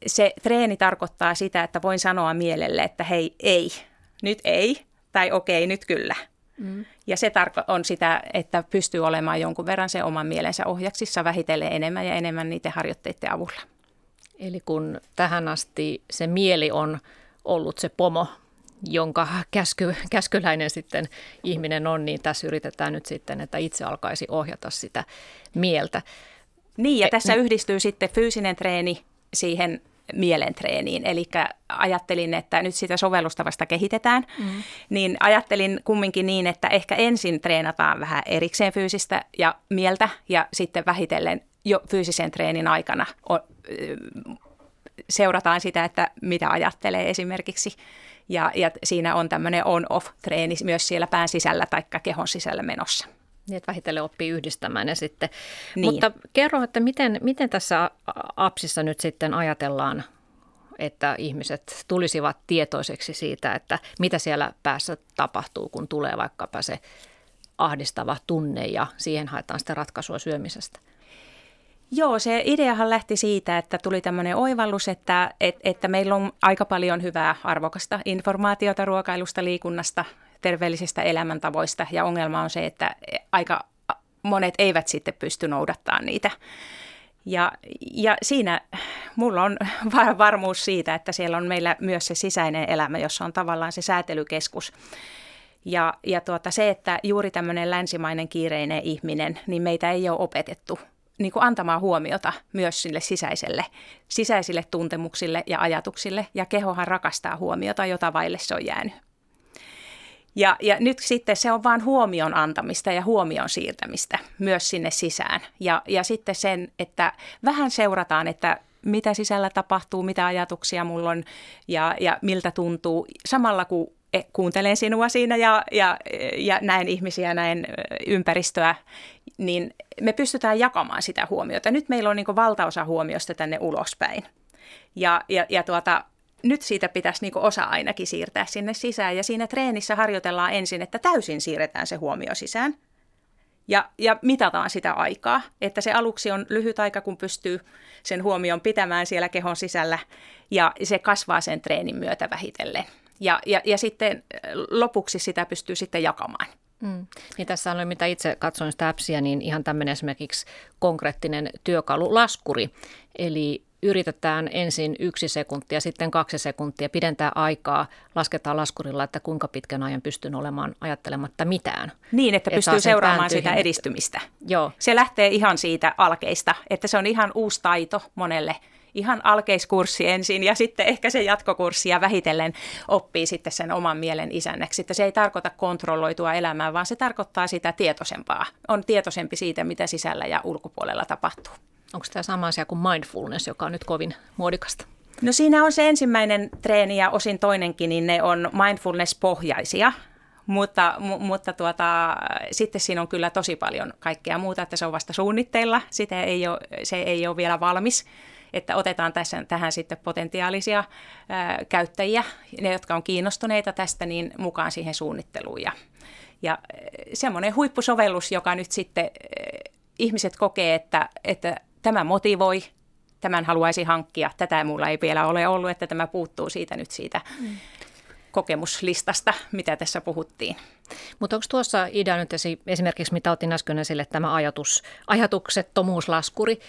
se treeni tarkoittaa sitä, että voin sanoa mielelle, että hei, ei, nyt ei, tai okei, nyt kyllä. Mm. Ja se tarko- on sitä, että pystyy olemaan jonkun verran se oman mielensä ohjaksissa vähitellen enemmän ja enemmän niiden harjoitteiden avulla. Eli kun tähän asti se mieli on ollut se pomo, jonka käsky, käskyläinen sitten ihminen on, niin tässä yritetään nyt sitten, että itse alkaisi ohjata sitä mieltä. Niin, ja tässä yhdistyy sitten fyysinen treeni siihen mielentreeniin. Eli ajattelin, että nyt sitä sovellusta vasta kehitetään, mm. niin ajattelin kumminkin niin, että ehkä ensin treenataan vähän erikseen fyysistä ja mieltä ja sitten vähitellen jo fyysisen treenin aikana seurataan sitä, että mitä ajattelee esimerkiksi. Ja, ja siinä on tämmöinen on-off-treeni myös siellä pään sisällä tai kehon sisällä menossa. Niin, että vähitellen oppii yhdistämään ne sitten. Niin. Mutta kerro, että miten, miten tässä appsissa nyt sitten ajatellaan, että ihmiset tulisivat tietoiseksi siitä, että mitä siellä päässä tapahtuu, kun tulee vaikkapa se ahdistava tunne ja siihen haetaan sitä ratkaisua syömisestä. Joo, se ideahan lähti siitä, että tuli tämmöinen oivallus, että, että, että meillä on aika paljon hyvää arvokasta informaatiota ruokailusta, liikunnasta, terveellisistä elämäntavoista ja ongelma on se, että aika monet eivät sitten pysty noudattamaan niitä. Ja, ja siinä mulla on varmuus siitä, että siellä on meillä myös se sisäinen elämä, jossa on tavallaan se säätelykeskus. Ja, ja tuota, se, että juuri tämmöinen länsimainen kiireinen ihminen, niin meitä ei ole opetettu niin kuin antamaan huomiota myös sille sisäiselle, sisäisille tuntemuksille ja ajatuksille. Ja kehohan rakastaa huomiota, jota vaille se on jäänyt. Ja, ja nyt sitten se on vain huomion antamista ja huomion siirtämistä myös sinne sisään. Ja, ja sitten sen, että vähän seurataan, että mitä sisällä tapahtuu, mitä ajatuksia mulla on ja, ja miltä tuntuu. Samalla kun e, kuuntelen sinua siinä ja, ja, ja näen ihmisiä, näen ympäristöä, niin me pystytään jakamaan sitä huomiota. Nyt meillä on niin valtaosa huomiosta tänne ulospäin. Ja, ja, ja tuota, nyt siitä pitäisi niin osa ainakin siirtää sinne sisään. Ja siinä treenissä harjoitellaan ensin, että täysin siirretään se huomio sisään. Ja, ja mitataan sitä aikaa, että se aluksi on lyhyt aika, kun pystyy sen huomion pitämään siellä kehon sisällä. Ja se kasvaa sen treenin myötä vähitellen. Ja, ja, ja sitten lopuksi sitä pystyy sitten jakamaan. Mm. Niin tässä on, mitä itse katsoin sitä appsia, niin ihan tämmöinen esimerkiksi konkreettinen työkalu, laskuri. Eli yritetään ensin yksi sekuntia, sitten kaksi sekuntia, pidentää aikaa, lasketaan laskurilla, että kuinka pitkän ajan pystyn olemaan ajattelematta mitään. Niin, että, että pystyy seuraamaan sitä edistymistä. Joo. Se lähtee ihan siitä alkeista, että se on ihan uusi taito monelle ihan alkeiskurssi ensin ja sitten ehkä se jatkokurssi ja vähitellen oppii sitten sen oman mielen isännäksi. Että se ei tarkoita kontrolloitua elämää, vaan se tarkoittaa sitä tietoisempaa. On tietoisempi siitä, mitä sisällä ja ulkopuolella tapahtuu. Onko tämä sama asia kuin mindfulness, joka on nyt kovin muodikasta? No siinä on se ensimmäinen treeni ja osin toinenkin, niin ne on mindfulness-pohjaisia. Mutta, mu, mutta tuota, sitten siinä on kyllä tosi paljon kaikkea muuta, että se on vasta suunnitteilla. Sitä ei ole, se ei ole vielä valmis että otetaan tässä, tähän sitten potentiaalisia ää, käyttäjiä, ne jotka on kiinnostuneita tästä, niin mukaan siihen suunnitteluun. Ja, ja semmoinen huippusovellus, joka nyt sitten ää, ihmiset kokee, että, että tämä motivoi, tämän haluaisi hankkia. Tätä mulla ei vielä ole ollut, että tämä puuttuu siitä nyt siitä mm. kokemuslistasta, mitä tässä puhuttiin. Mutta onko tuossa idea nyt esimerkiksi, mitä otin äsken esille, tämä ajatus, ajatuksettomuuslaskuri,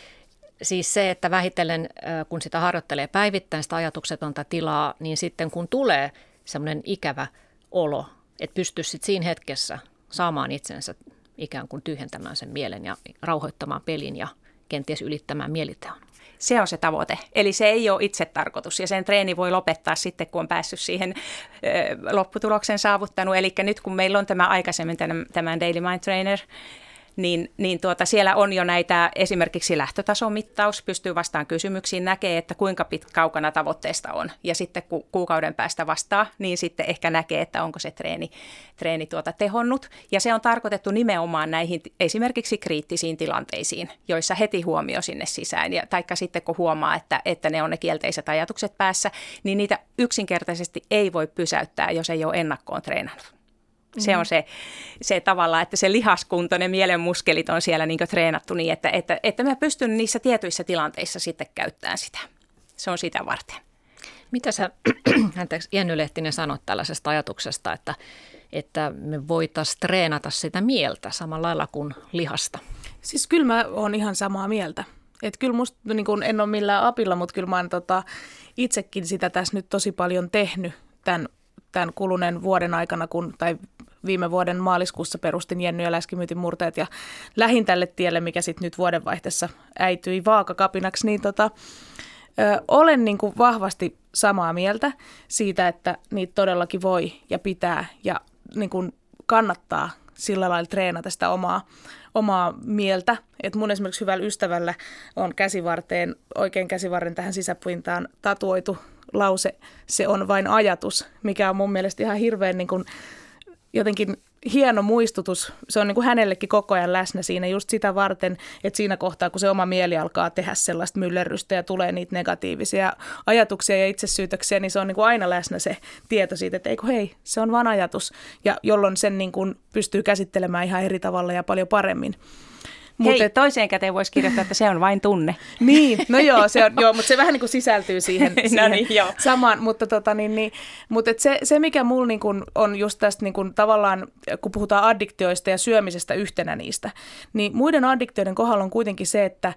siis se, että vähitellen kun sitä harjoittelee päivittäin sitä ajatuksetonta tilaa, niin sitten kun tulee semmoinen ikävä olo, että pystyisi sitten siinä hetkessä saamaan itsensä ikään kuin tyhjentämään sen mielen ja rauhoittamaan pelin ja kenties ylittämään mieliteon. Se on se tavoite. Eli se ei ole itse tarkoitus ja sen treeni voi lopettaa sitten, kun on päässyt siihen ö, lopputuloksen saavuttanut. Eli nyt kun meillä on tämä aikaisemmin tämän Daily Mind Trainer, niin, niin tuota, siellä on jo näitä esimerkiksi lähtötasomittaus, pystyy vastaan kysymyksiin, näkee, että kuinka pit kaukana tavoitteesta on. Ja sitten kun kuukauden päästä vastaa, niin sitten ehkä näkee, että onko se treeni, treeni tuota tehonnut. Ja se on tarkoitettu nimenomaan näihin esimerkiksi kriittisiin tilanteisiin, joissa heti huomio sinne sisään. Ja, taikka sitten kun huomaa, että, että ne on ne kielteiset ajatukset päässä, niin niitä yksinkertaisesti ei voi pysäyttää, jos ei ole ennakkoon treenannut. Se on se, se tavalla, että se lihaskunto, ne mielen muskelit on siellä niin treenattu niin, että, että, että mä pystyn niissä tietyissä tilanteissa sitten käyttämään sitä. Se on sitä varten. Mitä sä, anteeksi, Jenny Lehtinen sanot tällaisesta ajatuksesta, että, että me voitaisiin treenata sitä mieltä samalla lailla kuin lihasta? Siis kyllä mä oon ihan samaa mieltä. Että kyllä musta, niin kun en ole millään apilla, mutta kyllä mä oon tota, itsekin sitä tässä nyt tosi paljon tehnyt tämän, tämän kuluneen vuoden aikana, kun, tai viime vuoden maaliskuussa perustin Jenny ja Läskimyytin murteet ja lähin tälle tielle, mikä sitten nyt vuodenvaihteessa äityi vaakakapinaksi, niin tota, ö, olen niin kuin vahvasti samaa mieltä siitä, että niitä todellakin voi ja pitää ja niin kuin kannattaa sillä lailla treenata sitä omaa, omaa mieltä. Et mun esimerkiksi hyvällä ystävällä on käsivarteen, oikein käsivarren tähän sisäpuintaan tatuoitu lause, se on vain ajatus, mikä on mun mielestä ihan hirveän niin kuin jotenkin hieno muistutus. Se on niin kuin hänellekin koko ajan läsnä siinä just sitä varten, että siinä kohtaa, kun se oma mieli alkaa tehdä sellaista myllerrystä ja tulee niitä negatiivisia ajatuksia ja itsesyytöksiä, niin se on niin kuin aina läsnä se tieto siitä, että eikö hei, se on vain ajatus. Ja jolloin sen niin kuin pystyy käsittelemään ihan eri tavalla ja paljon paremmin. Mutta toiseen käteen voisi kirjoittaa, että se on vain tunne. niin, no joo, se on, joo mutta se vähän niin kuin sisältyy siihen, no siihen no niin, joo. samaan. Mutta, tota, niin, niin, mutta et se, se, mikä mulla niin kuin on just tästä niin kuin tavallaan, kun puhutaan addiktioista ja syömisestä yhtenä niistä, niin muiden addiktioiden kohdalla on kuitenkin se, että,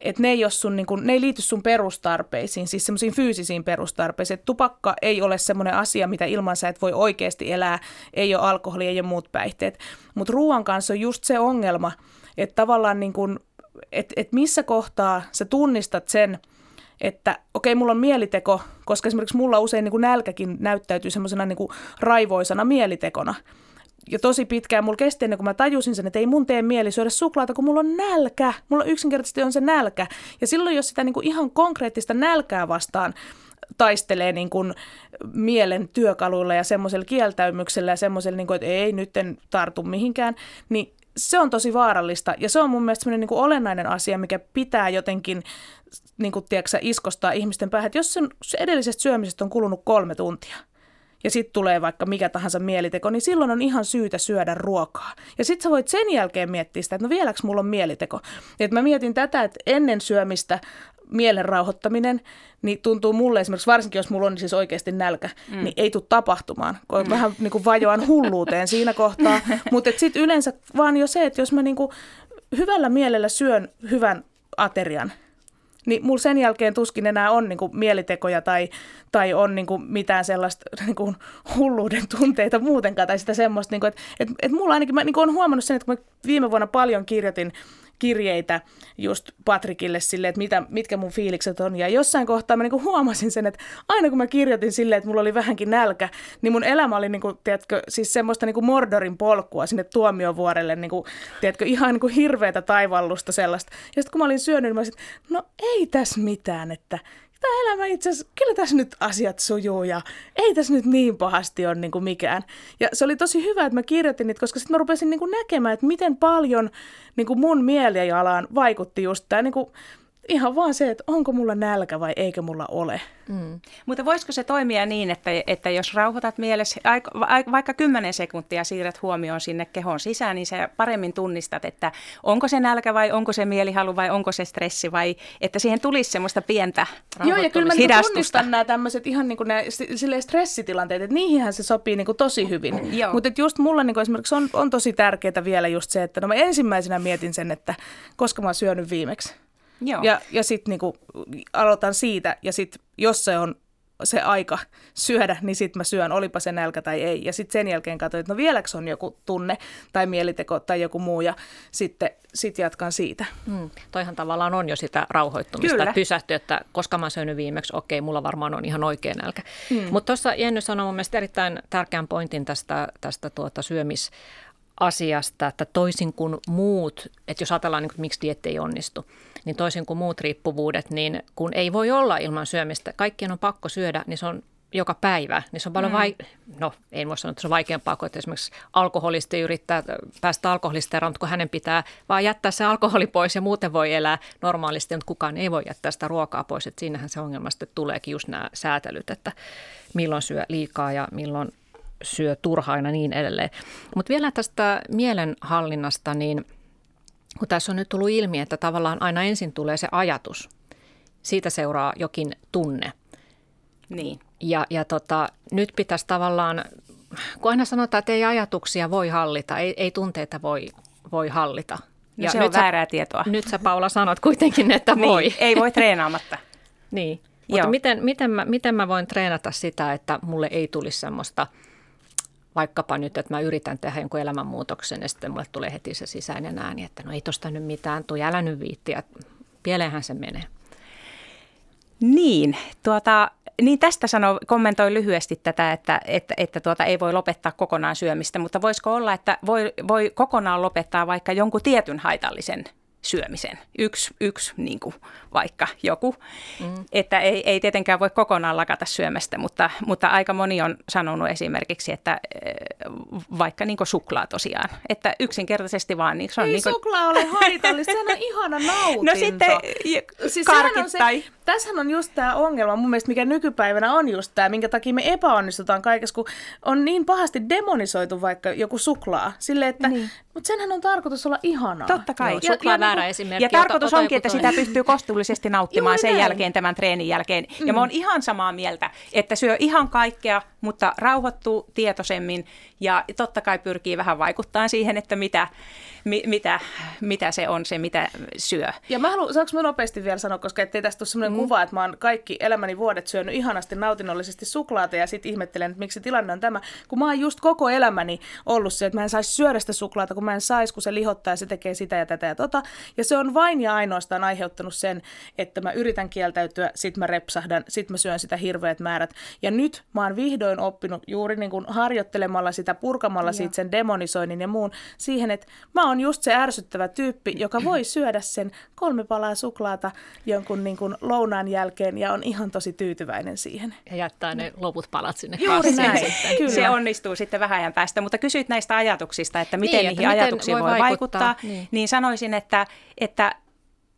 että ne ei, sun, niin kun, ne ei liity sun perustarpeisiin, siis semmoisiin fyysisiin perustarpeisiin. Et tupakka ei ole semmoinen asia, mitä ilman sä et voi oikeasti elää, ei ole alkoholi, ei ole muut päihteet. Mutta ruoan kanssa on just se ongelma, että tavallaan niin kuin, että et missä kohtaa sä tunnistat sen, että okei, okay, mulla on mieliteko, koska esimerkiksi mulla usein niin kuin nälkäkin näyttäytyy semmoisena niin raivoisana mielitekona. Ja tosi pitkään mulla kesti ennen kuin mä tajusin sen, että ei mun tee mieli syödä suklaata, kun mulla on nälkä. Mulla yksinkertaisesti on se nälkä. Ja silloin, jos sitä niin kuin ihan konkreettista nälkää vastaan taistelee niin kuin mielen työkaluilla ja semmoisella kieltäymyksellä ja semmoisella, niin että ei nyt en tartu mihinkään, niin se on tosi vaarallista ja se on mun mielestä niin kuin olennainen asia, mikä pitää jotenkin niin kuin, tiedätkö, iskostaa ihmisten päähän, että jos sen edellisestä syömisestä on kulunut kolme tuntia ja sitten tulee vaikka mikä tahansa mieliteko, niin silloin on ihan syytä syödä ruokaa. Ja sitten sä voit sen jälkeen miettiä sitä, että no vieläks mulla on mieliteko. Et mä mietin tätä, että ennen syömistä mielen rauhoittaminen, niin tuntuu mulle esimerkiksi, varsinkin jos mulla on siis oikeasti nälkä, mm. niin ei tule tapahtumaan. Mm. Vähän niin kuin vajoan hulluuteen siinä kohtaa. Mutta sitten yleensä vaan jo se, että jos mä niin kuin hyvällä mielellä syön hyvän aterian, niin mulla sen jälkeen tuskin enää on niin kuin mielitekoja tai, tai on niin kuin mitään sellaista niin kuin hulluuden tunteita muutenkaan tai sitä semmoista, niin kuin, että, että, että mulla ainakin, mä niin kuin olen huomannut sen, että kun mä viime vuonna paljon kirjoitin kirjeitä just Patrikille sille, että mitä, mitkä mun fiilikset on. Ja jossain kohtaa mä niinku huomasin sen, että aina kun mä kirjoitin silleen, että mulla oli vähänkin nälkä, niin mun elämä oli niinku, tiedätkö, siis semmoista niinku Mordorin polkua sinne tuomiovuorelle, niinku, tiedätkö, ihan niinku hirveätä taivallusta sellaista. Ja sitten kun mä olin syönyt, niin mä olisin, no ei tässä mitään, että tämä elämä itse asiassa, kyllä tässä nyt asiat sujuu ja ei tässä nyt niin pahasti ole niin kuin mikään. Ja se oli tosi hyvä, että mä kirjoitin niitä, koska sitten mä rupesin niin kuin näkemään, että miten paljon niin kuin mun mielialaan vaikutti just tämä niin kuin Ihan vaan se, että onko mulla nälkä vai eikö mulla ole. Mm. Mutta voisiko se toimia niin, että, että jos rauhoitat mielessä, vaikka 10 sekuntia siirrät huomioon sinne kehon sisään, niin sä paremmin tunnistat, että onko se nälkä vai onko se mielihalu vai onko se stressi vai että siihen tulisi semmoista pientä Joo, ja kyllä mä niinku tunnistan nämä tämmöiset ihan niin kuin nämä stressitilanteet, että niihinhän se sopii niin kuin tosi hyvin. Mutta just mulla niin kuin esimerkiksi on, on tosi tärkeää vielä just se, että no mä ensimmäisenä mietin sen, että koska mä oon syönyt viimeksi. Joo. Ja, ja sitten niinku, aloitan siitä ja sitten jos se on se aika syödä, niin sitten mä syön, olipa se nälkä tai ei. Ja sitten sen jälkeen katsoin, että no vieläkö on joku tunne tai mieliteko tai joku muu ja sitten sit jatkan siitä. Mm, toihan tavallaan on jo sitä rauhoittumista, Kyllä. että pysähtyy, että koska mä syönyt viimeksi, okei, mulla varmaan on ihan oikea nälkä. Mm. Mutta tuossa Jenny sanoi mun mielestä erittäin tärkeän pointin tästä, tästä tuota syömis asiasta, että toisin kuin muut, että jos ajatellaan, niin kuin, miksi dietti ei onnistu, niin toisin kuin muut riippuvuudet, niin kun ei voi olla ilman syömistä, kaikkien on pakko syödä, niin se on joka päivä, niin se on paljon mm. vai... No, ei voi sanoa, että se on vaikeampaa kuin, että esimerkiksi alkoholisti yrittää päästä alkoholista eroon, mutta kun hänen pitää vaan jättää se alkoholi pois ja muuten voi elää normaalisti, mutta kukaan ei voi jättää sitä ruokaa pois. Että siinähän se ongelma sitten tuleekin just nämä säätelyt, että milloin syö liikaa ja milloin syö turhaina niin edelleen. Mutta vielä tästä mielenhallinnasta, niin kun tässä on nyt tullut ilmi, että tavallaan aina ensin tulee se ajatus, siitä seuraa jokin tunne. Niin. Ja, ja tota, nyt pitäisi tavallaan, kun aina sanotaan, että ei ajatuksia voi hallita, ei, ei tunteita voi, voi hallita. No ja se on sä, väärää tietoa. Nyt sä Paula sanot kuitenkin, että voi. Niin, ei voi treenaamatta. niin, mutta Joo. miten, miten, mä, miten mä voin treenata sitä, että mulle ei tulisi semmoista, vaikkapa nyt, että mä yritän tehdä jonkun elämänmuutoksen ja sitten mulle tulee heti se sisäinen ääni, että no ei tosta nyt mitään, tuu älä nyt viittiä, pieleenhän se menee. Niin, tuota, niin tästä sano, kommentoi lyhyesti tätä, että, että, että tuota, ei voi lopettaa kokonaan syömistä, mutta voisiko olla, että voi, voi kokonaan lopettaa vaikka jonkun tietyn haitallisen syömisen. Yksi, yksi niin kuin vaikka joku. Mm. Että ei, ei tietenkään voi kokonaan lakata syömästä, mutta, mutta aika moni on sanonut esimerkiksi, että eh, vaikka niin kuin suklaa tosiaan. Että yksinkertaisesti vaan niin se on Ei niin kuin, suklaa ole haitallista, sehän on ihana nautinto. No sitten Siis karkit se, tai... Tässähän on just tämä ongelma mun mielestä, mikä nykypäivänä on just tämä, minkä takia me epäonnistutaan kaikessa, kun on niin pahasti demonisoitu vaikka joku suklaa. Sille, että, niin. mutta senhän on tarkoitus olla ihanaa. Totta kai. Joo, suklaa väärä niinku- esimerkki. Ja tarkoitus Ota- ota onkin, että toinen. sitä pystyy kohtuullisesti nauttimaan Juuri sen näin. jälkeen, tämän treenin jälkeen. Ja mä oon ihan samaa mieltä, että syö ihan kaikkea, mutta rauhoittuu tietoisemmin ja totta kai pyrkii vähän vaikuttaa siihen, että mitä, mi, mitä, mitä se on se, mitä syö. Ja mä haluan, saanko mä nopeasti vielä sanoa, koska ettei tästä tule sellainen mm. kuva, että mä oon kaikki elämäni vuodet syönyt ihanasti nautinnollisesti suklaata ja sitten ihmettelen, että miksi tilanne on tämä. Kun mä oon just koko elämäni ollut se, että mä en saisi syödä sitä suklaata, kun mä en saisi, kun se lihottaa ja se tekee sitä ja tätä ja tota. Ja se on vain ja ainoastaan aiheuttanut sen, että mä yritän kieltäytyä, sit mä repsahdan, sit mä syön sitä hirveät määrät. Ja nyt mä oon vihdoin oppinut juuri niin kuin harjoittelemalla sitä, purkamalla siitä sen demonisoinnin ja muun siihen, että mä oon just se ärsyttävä tyyppi, joka voi syödä sen kolme palaa suklaata jonkun niin kuin lounaan jälkeen ja on ihan tosi tyytyväinen siihen. Ja jättää ne loput palat sinne Juuri näin. sitten. Kyllä. Se onnistuu sitten vähän ajan päästä, mutta kysyit näistä ajatuksista, että miten Niin, että niihin miten ajatuksiin voi voi vaikuttaa, vaikuttaa, niin. niin sanoisin, että, että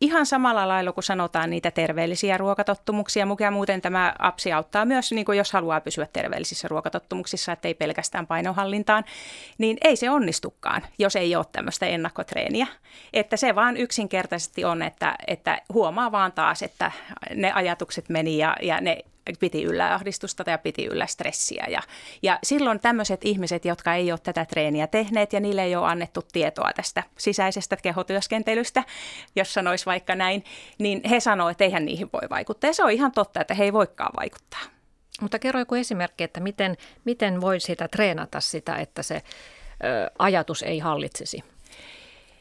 ihan samalla lailla kun sanotaan niitä terveellisiä ruokatottumuksia, mukaan muuten tämä apsi auttaa myös, niin kuin jos haluaa pysyä terveellisissä ruokatottumuksissa, ettei pelkästään painohallintaan, niin ei se onnistukaan, jos ei ole tämmöistä ennakkotreeniä. Että se vaan yksinkertaisesti on, että, että huomaa vaan taas, että ne ajatukset meni ja, ja ne piti yllä ahdistusta ja piti yllä stressiä. Ja, ja silloin tämmöiset ihmiset, jotka ei ole tätä treeniä tehneet ja niille ei ole annettu tietoa tästä sisäisestä kehotyöskentelystä, jos sanoisi vaikka näin, niin he sanoo, että eihän niihin voi vaikuttaa. Ja se on ihan totta, että he ei voikaan vaikuttaa. Mutta kerro joku esimerkki, että miten, miten voi sitä treenata sitä, että se ö, ajatus ei hallitsisi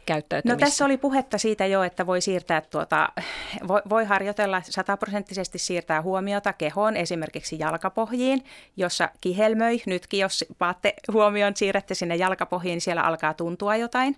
No käyttäytymistä. tässä oli puhetta siitä jo, että voi siirtää tuota, voi, voi harjoitella sataprosenttisesti siirtää huomiota kehoon, esimerkiksi jalkapohjiin, jossa kihelmöi. Nytkin jos paatte huomioon, siirrätte sinne jalkapohjiin, niin siellä alkaa tuntua jotain.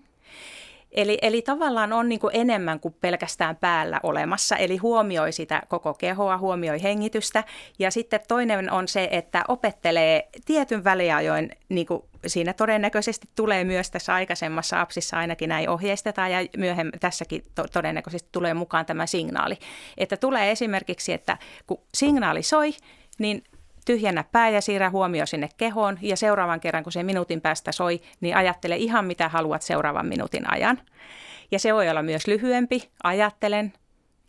Eli, eli tavallaan on niin kuin enemmän kuin pelkästään päällä olemassa, eli huomioi sitä koko kehoa, huomioi hengitystä. Ja sitten toinen on se, että opettelee tietyn väliajoin, niin kuin siinä todennäköisesti tulee myös tässä aikaisemmassa apsissa ainakin näin ohjeistetaan ja myöhemmin tässäkin to- todennäköisesti tulee mukaan tämä signaali. Että tulee esimerkiksi, että kun signaali soi, niin tyhjennä pää ja siirrä huomio sinne kehoon ja seuraavan kerran, kun se minuutin päästä soi, niin ajattele ihan mitä haluat seuraavan minuutin ajan. Ja se voi olla myös lyhyempi. Ajattelen,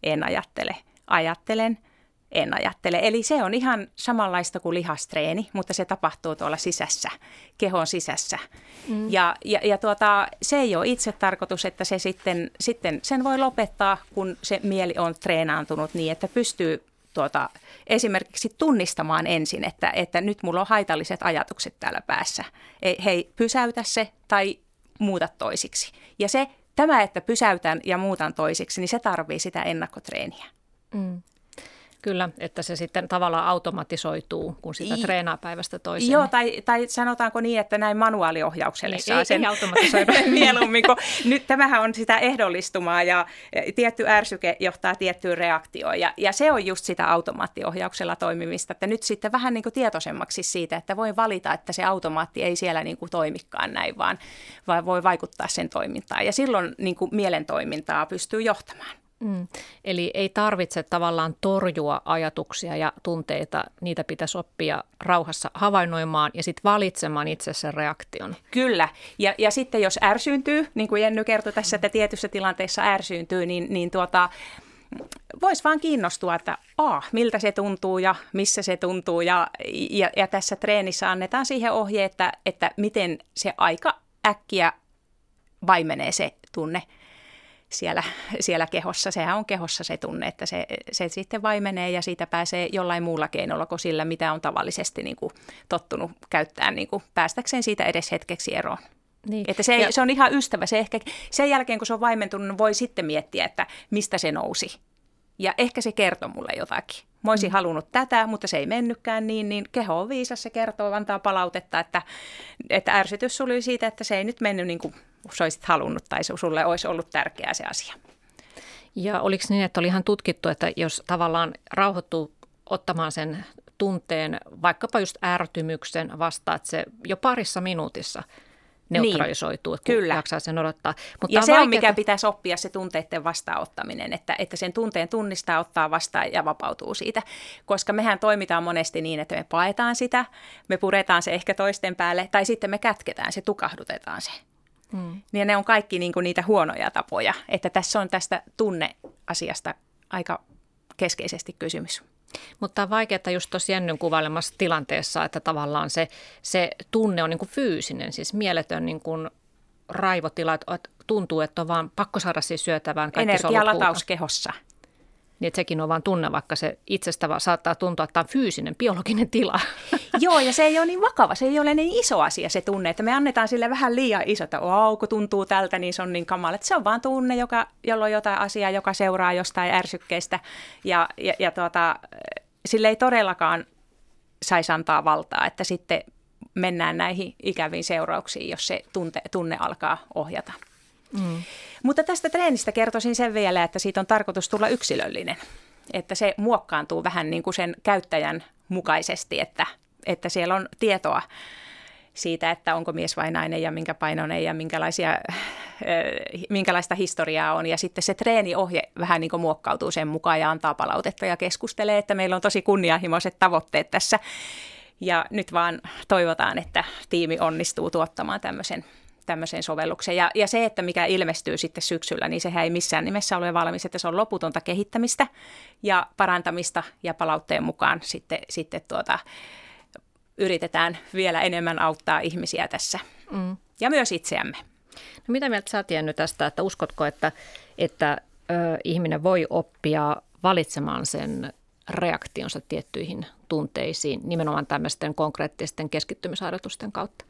en ajattele. Ajattelen, en ajattele. Eli se on ihan samanlaista kuin lihastreeni, mutta se tapahtuu tuolla sisässä, kehon sisässä. Mm. Ja, ja, ja tuota, se ei ole itse tarkoitus, että se sitten, sitten sen voi lopettaa, kun se mieli on treenaantunut niin, että pystyy tuota, esimerkiksi tunnistamaan ensin, että, että nyt mulla on haitalliset ajatukset täällä päässä. Ei, hei, pysäytä se tai muuta toisiksi. Ja se, tämä, että pysäytän ja muutan toisiksi, niin se tarvii sitä ennakkotreeniä. Mm. Kyllä, että se sitten tavallaan automatisoituu, kun sitä I, treenaa päivästä toiseen. Joo, tai, tai sanotaanko niin, että näin manuaaliohjaukselle ei, saa ei, sen ei automatisoidu. mieluummin, kun nyt tämähän on sitä ehdollistumaa ja tietty ärsyke johtaa tiettyyn reaktioon. Ja, ja se on just sitä automaattiohjauksella toimimista, että nyt sitten vähän niin kuin tietoisemmaksi siitä, että voi valita, että se automaatti ei siellä niin kuin toimikaan näin, vaan, vaan voi vaikuttaa sen toimintaan. Ja silloin niin kuin mielen toimintaa pystyy johtamaan. Mm. Eli ei tarvitse tavallaan torjua ajatuksia ja tunteita, niitä pitäisi oppia rauhassa havainnoimaan ja sitten valitsemaan itse sen reaktion. Kyllä, ja, ja sitten jos ärsyyntyy, niin kuin Jenny kertoi tässä, että tietyssä tilanteessa ärsyyntyy, niin, niin tuota, voisi vaan kiinnostua, että a, miltä se tuntuu ja missä se tuntuu. Ja, ja, ja tässä treenissä annetaan siihen ohje, että, että miten se aika äkkiä vaimenee se tunne siellä, siellä kehossa. Sehän on kehossa se tunne, että se, se sitten vaimenee ja siitä pääsee jollain muulla keinolla kuin sillä, mitä on tavallisesti niin kuin tottunut käyttämään niin kuin päästäkseen siitä edes hetkeksi eroon. Niin. Että se, ja... se on ihan ystävä. Se ehkä, sen jälkeen, kun se on vaimentunut, voi sitten miettiä, että mistä se nousi. Ja ehkä se kertoo mulle jotakin. Mä olisin mm. halunnut tätä, mutta se ei mennytkään niin, niin keho on viisas, se kertoo, antaa palautetta, että, että ärsytys suli siitä, että se ei nyt mennyt niin kuin olisit halunnut tai sulle olisi ollut tärkeää se asia. Ja oliko niin, että oli ihan tutkittu, että jos tavallaan rauhoittuu ottamaan sen tunteen, vaikkapa just ärtymyksen vasta, että se jo parissa minuutissa neutralisoituu, niin, kyllä. jaksaa sen odottaa. Mutta ja on se vaikeata. on, mikä pitäisi oppia, se tunteiden vastaanottaminen, että, että sen tunteen tunnistaa, ottaa vastaan ja vapautuu siitä. Koska mehän toimitaan monesti niin, että me paetaan sitä, me puretaan se ehkä toisten päälle, tai sitten me kätketään se, tukahdutetaan se. Mm. Niin ne on kaikki niin kuin niitä huonoja tapoja. Että tässä on tästä tunneasiasta aika keskeisesti kysymys. Mutta on vaikeaa just tuossa Jennyn kuvailemassa tilanteessa, että tavallaan se, se tunne on niin kuin fyysinen, siis mieletön niin kuin raivotila, että tuntuu, että on vaan pakko saada siis syötävään kaikki Energialataus kehossa niin että sekin on vain tunne, vaikka se itsestä saattaa tuntua, että on fyysinen, biologinen tila. Joo, ja se ei ole niin vakava, se ei ole niin iso asia se tunne, että me annetaan sille vähän liian iso, että wow, kun tuntuu tältä, niin se on niin kamala. Että se on vaan tunne, joka, jolla on jotain asiaa, joka seuraa jostain ärsykkeestä, ja, ja, ja tuota, sille ei todellakaan saisi antaa valtaa, että sitten mennään näihin ikäviin seurauksiin, jos se tunte, tunne alkaa ohjata. Mm. Mutta tästä treenistä kertoisin sen vielä, että siitä on tarkoitus tulla yksilöllinen. Että se muokkaantuu vähän niin kuin sen käyttäjän mukaisesti, että, että siellä on tietoa siitä, että onko mies vai nainen ja minkä painoinen ja minkälaisia, minkälaista historiaa on. Ja sitten se treeniohje vähän niin kuin muokkautuu sen mukaan ja antaa palautetta ja keskustelee, että meillä on tosi kunnianhimoiset tavoitteet tässä. Ja nyt vaan toivotaan, että tiimi onnistuu tuottamaan tämmöisen tämmöiseen sovellukseen. Ja, ja se, että mikä ilmestyy sitten syksyllä, niin sehän ei missään nimessä ole valmis, että se on loputonta kehittämistä ja parantamista ja palautteen mukaan sitten, sitten tuota, yritetään vielä enemmän auttaa ihmisiä tässä mm. ja myös itseämme. No mitä mieltä sä oot tästä, että uskotko, että, että ö, ihminen voi oppia valitsemaan sen reaktionsa tiettyihin tunteisiin nimenomaan tämmöisten konkreettisten keskittymisharjoitusten kautta?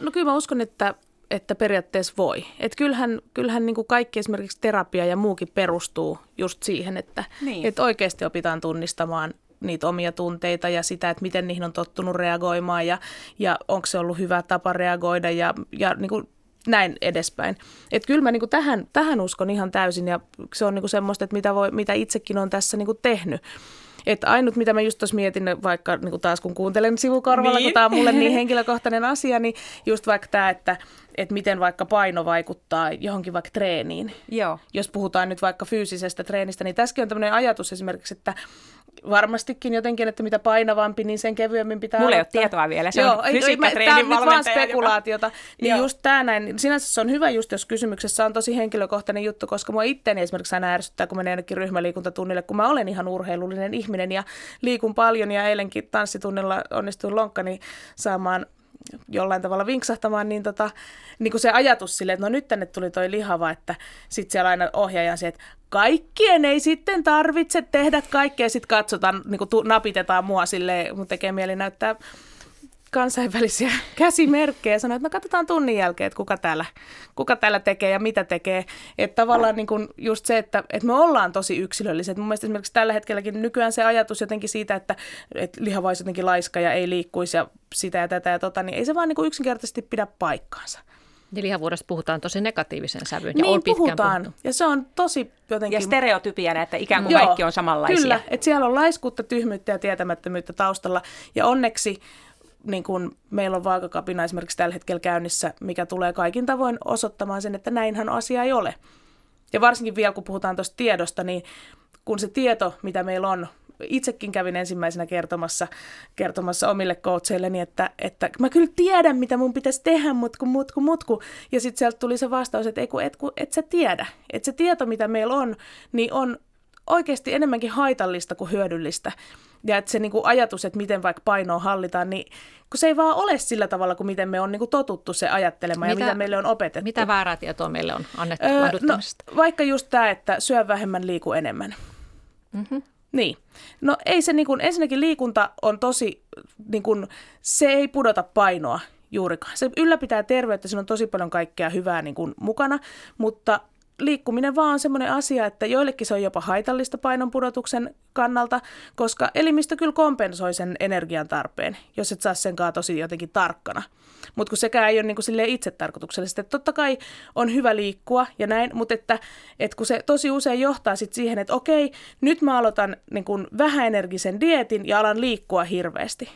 No kyllä mä uskon, että, että periaatteessa voi. Et kyllähän kyllähän niin kuin kaikki esimerkiksi terapia ja muukin perustuu just siihen, että, niin. että oikeasti opitaan tunnistamaan niitä omia tunteita ja sitä, että miten niihin on tottunut reagoimaan ja, ja onko se ollut hyvä tapa reagoida ja, ja niin kuin näin edespäin. Et kyllä mä niin tähän, tähän uskon ihan täysin ja se on niin semmoista, että mitä, voi, mitä itsekin on tässä niin tehnyt. Että ainut, mitä mä just tuossa mietin, vaikka niin kuin taas kun kuuntelen sivukorvalla, niin. kun tämä on mulle niin henkilökohtainen asia, niin just vaikka tämä, että, että miten vaikka paino vaikuttaa johonkin vaikka treeniin. Joo. Jos puhutaan nyt vaikka fyysisestä treenistä, niin tässäkin on tämmöinen ajatus esimerkiksi, että varmastikin jotenkin, että mitä painavampi, niin sen kevyemmin pitää Mulla ei ole tietoa vielä, se Joo, on ei, Tämä on vaan spekulaatiota. Joka... Niin Joo. just tämä näin, sinänsä se on hyvä just, jos kysymyksessä on tosi henkilökohtainen juttu, koska mua itteni esimerkiksi aina ärsyttää, kun menee jonnekin ryhmäliikuntatunnille, kun mä olen ihan urheilullinen ihminen ja liikun paljon ja eilenkin tanssitunnilla onnistuin lonkkani saamaan jollain tavalla vinksahtamaan, niin, tota, niin kuin se ajatus sille, että no nyt tänne tuli toi lihava, että sitten siellä aina ohjaajan se, että kaikkien ei sitten tarvitse tehdä kaikkea, sitten katsotaan, niin kuin tu, napitetaan mua silleen, mun tekee mieli näyttää kansainvälisiä käsimerkkejä ja sanoi, että no katsotaan tunnin jälkeen, että kuka täällä, kuka täällä tekee ja mitä tekee. Että tavallaan niin kuin just se, että, että me ollaan tosi yksilölliset. Mun mielestä esimerkiksi tällä hetkelläkin nykyään se ajatus jotenkin siitä, että, että liha voisi jotenkin laiska ja ei liikkuisi ja sitä ja tätä ja tota, niin ei se vaan niin kuin yksinkertaisesti pidä paikkaansa. Niin lihavuudesta puhutaan tosi negatiivisen sävyyn ja niin on puhutaan. Puhuttu. Ja se on tosi jotenkin... Ja stereotypiana, että ikään kuin Joo, kaikki on samanlaisia. Kyllä, että siellä on laiskuutta, tyhmyyttä ja tietämättömyyttä taustalla. Ja onneksi niin kuin meillä on vaakakapina esimerkiksi tällä hetkellä käynnissä, mikä tulee kaikin tavoin osoittamaan sen, että näinhän asia ei ole. Ja varsinkin vielä, kun puhutaan tuosta tiedosta, niin kun se tieto, mitä meillä on, itsekin kävin ensimmäisenä kertomassa, kertomassa omille coacheilleni, että, että mä kyllä tiedän, mitä mun pitäisi tehdä, mutku, mutku, mutku. Ja sitten sieltä tuli se vastaus, että ei kun, et, kun, et sä tiedä. Että se tieto, mitä meillä on, niin on oikeasti enemmänkin haitallista kuin hyödyllistä. Ja että se niin kuin ajatus, että miten vaikka painoa hallitaan, niin kun se ei vaan ole sillä tavalla kuin miten me on niin kuin totuttu se ajattelemaan mitä, ja mitä meille on opetettu. Mitä väärää tietoa meille on annettu öö, no, Vaikka just tämä, että syö vähemmän, liiku enemmän. Mm-hmm. Niin. No ei se niin kuin, ensinnäkin liikunta on tosi, niin kuin, se ei pudota painoa juurikaan. Se ylläpitää terveyttä, siinä on tosi paljon kaikkea hyvää niin kuin, mukana, mutta liikkuminen vaan on semmoinen asia, että joillekin se on jopa haitallista painonpudotuksen kannalta, koska elimistö kyllä kompensoi sen energian tarpeen, jos et saa senkaan tosi jotenkin tarkkana. Mutta kun sekään ei ole niin sille itse tarkoituksellisesti, että totta kai on hyvä liikkua ja näin, mutta että, että kun se tosi usein johtaa sit siihen, että okei, nyt mä aloitan niin vähäenergisen dietin ja alan liikkua hirveästi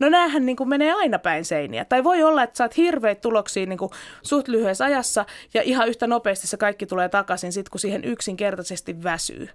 No näähän niin kuin menee aina päin seiniä. Tai voi olla, että saat hirveitä tuloksia niin kuin suht lyhyessä ajassa ja ihan yhtä nopeasti se kaikki tulee takaisin sit, kun siihen yksinkertaisesti väsyy.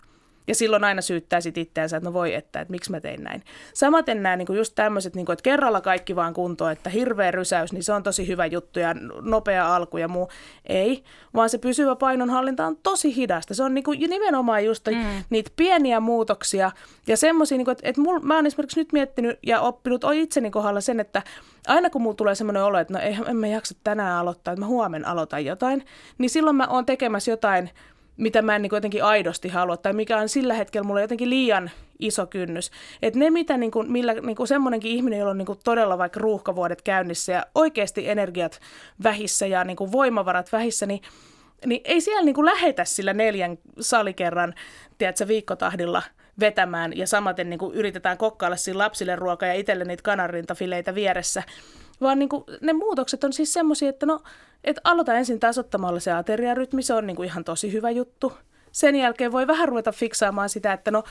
Ja silloin aina syyttää sit itseänsä, että no voi että, että miksi mä tein näin. Samaten nämä niin just tämmöiset, niin että kerralla kaikki vaan kuntoon, että hirveä rysäys, niin se on tosi hyvä juttu ja nopea alku ja muu. Ei, vaan se pysyvä painonhallinta on tosi hidasta. Se on niin kuin nimenomaan just mm. niitä pieniä muutoksia ja semmoisia, niin että, että mul, mä oon esimerkiksi nyt miettinyt ja oppinut oi itseni kohdalla sen, että aina kun mulla tulee semmoinen olo, että no en mä jaksa tänään aloittaa, että mä huomenna aloitan jotain, niin silloin mä oon tekemässä jotain – mitä mä en niin jotenkin aidosti halua, tai mikä on sillä hetkellä mulle jotenkin liian iso kynnys. Että ne, mitä niin kuin, millä niin kuin semmoinenkin ihminen, jolla on niin kuin todella vaikka ruuhkavuodet käynnissä ja oikeasti energiat vähissä ja niin kuin voimavarat vähissä, niin, niin ei siellä niin kuin lähetä sillä neljän salikerran, tiedätkö, viikkotahdilla vetämään ja samaten niin kuin yritetään kokkailla siinä lapsille ruokaa ja itselle niitä kananrintafileitä vieressä. Vaan niin kuin, ne muutokset on siis semmoisia, että no, et aloita ensin tasottamalla se ateriarytmi, se on niin kuin ihan tosi hyvä juttu. Sen jälkeen voi vähän ruveta fiksaamaan sitä, että no,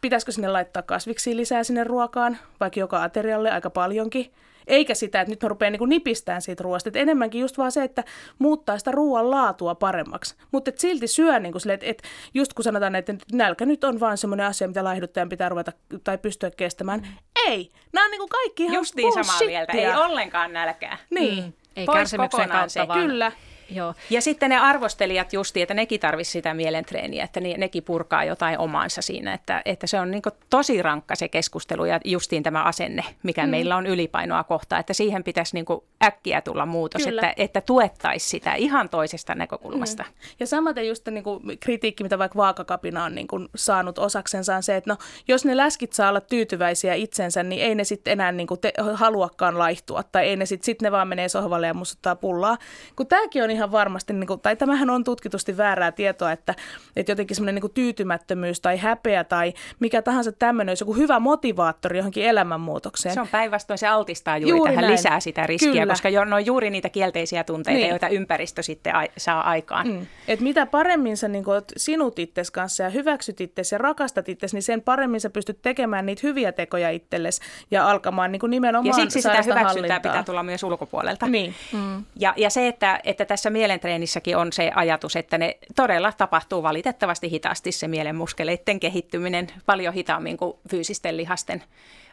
pitäisikö sinne laittaa kasviksi lisää sinne ruokaan, vaikka joka aterialle aika paljonkin. Eikä sitä, että nyt mä rupean niin nipistämään siitä ruoasta. Et enemmänkin just vaan se, että muuttaa sitä ruoan laatua paremmaksi. Mutta silti syö niin kuin että et just kun sanotaan, että nälkä nyt on vaan semmoinen asia, mitä laihduttajan pitää ruveta tai pystyä kestämään. Ei, nämä on niin kuin kaikki ihan Justiin samaa mieltä, ei ollenkaan nälkää. Niin. Mm. Ei Pois kärsimyksen kautta, se. vaan Kyllä. Joo. Ja sitten ne arvostelijat justi, että nekin tarvisi sitä mielentreeniä, että ne, nekin purkaa jotain omansa siinä, että, että se on niin tosi rankka se keskustelu ja justiin tämä asenne, mikä mm. meillä on ylipainoa kohtaa, että siihen pitäisi niin äkkiä tulla muutos, että, että tuettaisiin sitä ihan toisesta näkökulmasta. Mm. Ja samaten just niin kuin kritiikki, mitä vaikka vaakakapina on niin kuin saanut osaksensa on se, että no, jos ne läskit saa olla tyytyväisiä itsensä, niin ei ne sitten enää niin kuin te, haluakaan laihtua tai ei ne sitten sit ne vaan menee sohvalle ja mussuttaa pullaa. Kun tämäkin on ihan ihan varmasti, niin kuin, tai tämähän on tutkitusti väärää tietoa, että, että jotenkin semmoinen niin tyytymättömyys tai häpeä tai mikä tahansa tämmöinen olisi joku hyvä motivaattori johonkin elämänmuutokseen. Se on päinvastoin, se altistaa juuri, juuri tähän näin. lisää sitä riskiä, Kyllä. koska jo, ne on juuri niitä kielteisiä tunteita, niin. joita ympäristö sitten a, saa aikaan. Mm. Et mitä paremmin sä niin kuin, sinut itses kanssa ja hyväksyt itses ja rakastat itses, niin sen paremmin sä pystyt tekemään niitä hyviä tekoja itsellesi ja alkamaan niin kuin nimenomaan Ja siksi sitä hyväksyntää pitää tulla myös ulkopuolelta. Niin. Mm. Ja, ja se, että, että tässä mielentreenissäkin on se ajatus, että ne todella tapahtuu valitettavasti hitaasti se mielen muskeleiden kehittyminen paljon hitaammin kuin fyysisten lihasten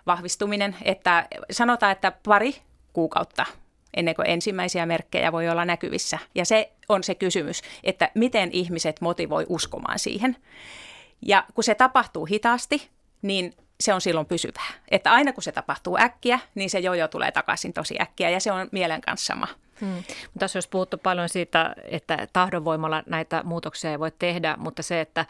vahvistuminen. Että sanotaan, että pari kuukautta ennen kuin ensimmäisiä merkkejä voi olla näkyvissä. Ja se on se kysymys, että miten ihmiset motivoi uskomaan siihen. Ja kun se tapahtuu hitaasti, niin se on silloin pysyvää. Että aina kun se tapahtuu äkkiä, niin se jojo tulee takaisin tosi äkkiä ja se on mielen kanssa sama. Hmm. Tässä olisi puhuttu paljon siitä, että tahdonvoimalla näitä muutoksia ei voi tehdä, mutta se, että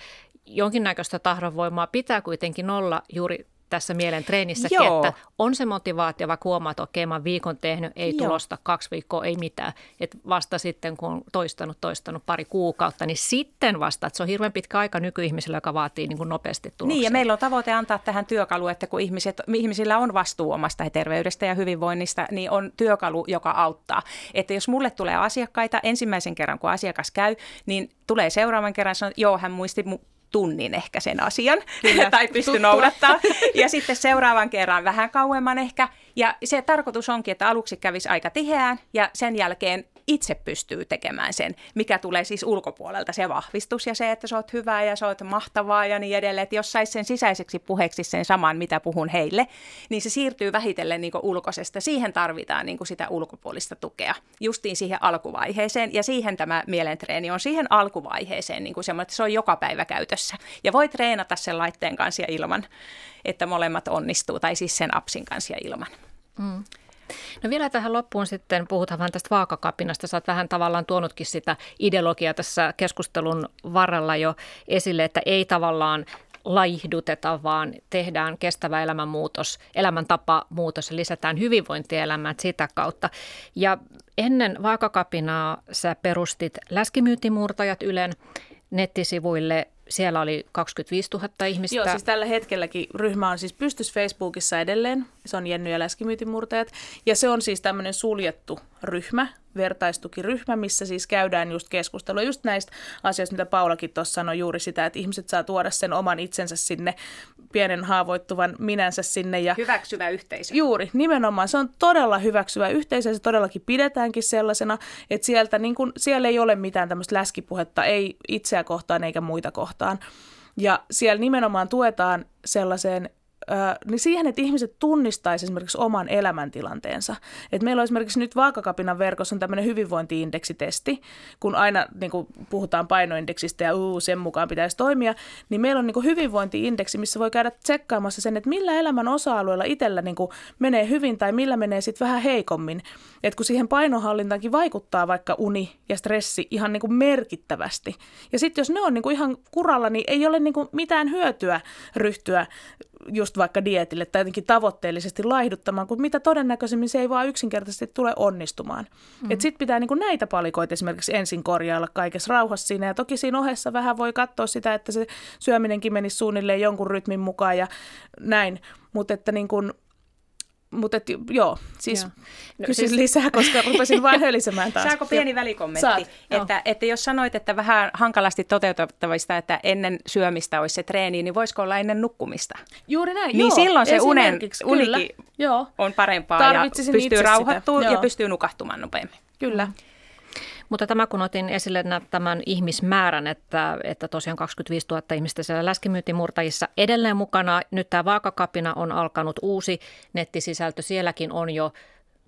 jonkinnäköistä tahdonvoimaa pitää kuitenkin olla juuri tässä mielen treenissäkin, Joo. että on se motivaatio, vaikka huomaa, että okei, mä viikon tehnyt, ei Joo. tulosta, kaksi viikkoa, ei mitään. Että vasta sitten, kun on toistanut, toistanut pari kuukautta, niin sitten vasta, että se on hirveän pitkä aika nykyihmisellä, joka vaatii niin kuin nopeasti tuloksia. Niin, ja meillä on tavoite antaa tähän työkalu, että kun ihmiset, ihmisillä on vastuu omasta terveydestä ja hyvinvoinnista, niin on työkalu, joka auttaa. Että jos mulle tulee asiakkaita ensimmäisen kerran, kun asiakas käy, niin tulee seuraavan kerran, sanoo, joo, hän muisti tunnin ehkä sen asian Kyllä, tai pysty noudattaa. Ja sitten seuraavan kerran vähän kauemman ehkä. Ja se tarkoitus onkin, että aluksi kävisi aika tiheään ja sen jälkeen itse pystyy tekemään sen, mikä tulee siis ulkopuolelta, se vahvistus ja se, että sä oot hyvää ja sä oot mahtavaa ja niin edelleen. Että jos saisi sen sisäiseksi puheeksi sen saman, mitä puhun heille, niin se siirtyy vähitellen niin ulkoisesta. Siihen tarvitaan niin sitä ulkopuolista tukea, justiin siihen alkuvaiheeseen. Ja siihen tämä mielentreeni on siihen alkuvaiheeseen niin semmoinen, että se on joka päivä käytössä. Ja voi treenata sen laitteen kanssa ja ilman, että molemmat onnistuu, tai siis sen apsin kanssa ja ilman. Mm. No vielä tähän loppuun sitten puhutaan vähän tästä vaakakapinasta. Sä oot vähän tavallaan tuonutkin sitä ideologiaa tässä keskustelun varrella jo esille, että ei tavallaan laihduteta, vaan tehdään kestävä elämänmuutos, elämäntapa muutos ja lisätään hyvinvointielämää sitä kautta. Ja ennen vaakakapinaa sä perustit Läskimyytimurtajat Ylen nettisivuille siellä oli 25 000 ihmistä. Joo, siis tällä hetkelläkin ryhmä on siis pystys Facebookissa edelleen. Se on Jenny ja Läskimyytimurtajat. Ja se on siis tämmöinen suljettu ryhmä, vertaistukiryhmä, missä siis käydään just keskustelua just näistä asioista, mitä Paulakin tuossa sanoi, juuri sitä, että ihmiset saa tuoda sen oman itsensä sinne, pienen haavoittuvan minänsä sinne. Ja hyväksyvä yhteisö. Juuri, nimenomaan. Se on todella hyväksyvä yhteisö ja se todellakin pidetäänkin sellaisena, että sieltä, niin kun, siellä ei ole mitään tämmöistä läskipuhetta, ei itseä kohtaan eikä muita kohtaan. Ja siellä nimenomaan tuetaan sellaiseen niin siihen, että ihmiset tunnistaisivat esimerkiksi oman elämäntilanteensa. Et meillä on esimerkiksi nyt Vaakakapinan verkossa on tämmöinen hyvinvointiindeksitesti, kun aina niin kuin puhutaan painoindeksistä ja uu, sen mukaan pitäisi toimia, niin meillä on niin kuin hyvinvointiindeksi, missä voi käydä tsekkaamassa sen, että millä elämän osa-alueella itsellä niin kuin menee hyvin tai millä menee sitten vähän heikommin. Et kun siihen painohallintaankin vaikuttaa vaikka uni ja stressi ihan niin kuin merkittävästi. Ja sitten jos ne on niin kuin ihan kuralla, niin ei ole niin kuin mitään hyötyä ryhtyä just vaikka dietille tai jotenkin tavoitteellisesti laihduttamaan, kun mitä todennäköisemmin se ei vaan yksinkertaisesti tule onnistumaan. Mm-hmm. Sitten pitää niin kuin näitä palikoita esimerkiksi ensin korjailla kaikessa rauhassa siinä. Ja toki siinä ohessa vähän voi katsoa sitä, että se syöminenkin menisi suunnilleen jonkun rytmin mukaan ja näin. Mutta että niin kuin mutta et, joo, siis joo. No, kysyn siis... lisää, koska rupesin vain hölisemään taas. Saako pieni välikommentti? Saat, että, että jos sanoit, että vähän hankalasti toteutettavista, että ennen syömistä olisi se treeni, niin voisiko olla ennen nukkumista? Juuri näin, Niin joo, silloin se unen, unikin joo. on parempaa ja pystyy rauhoittumaan ja pystyy nukahtumaan nopeammin. Kyllä. Mm. Mutta tämä kun otin esille tämän ihmismäärän, että, että tosiaan 25 000 ihmistä siellä läskimyyntimurtajissa edelleen mukana. Nyt tämä vaakakapina on alkanut uusi nettisisältö. Sielläkin on jo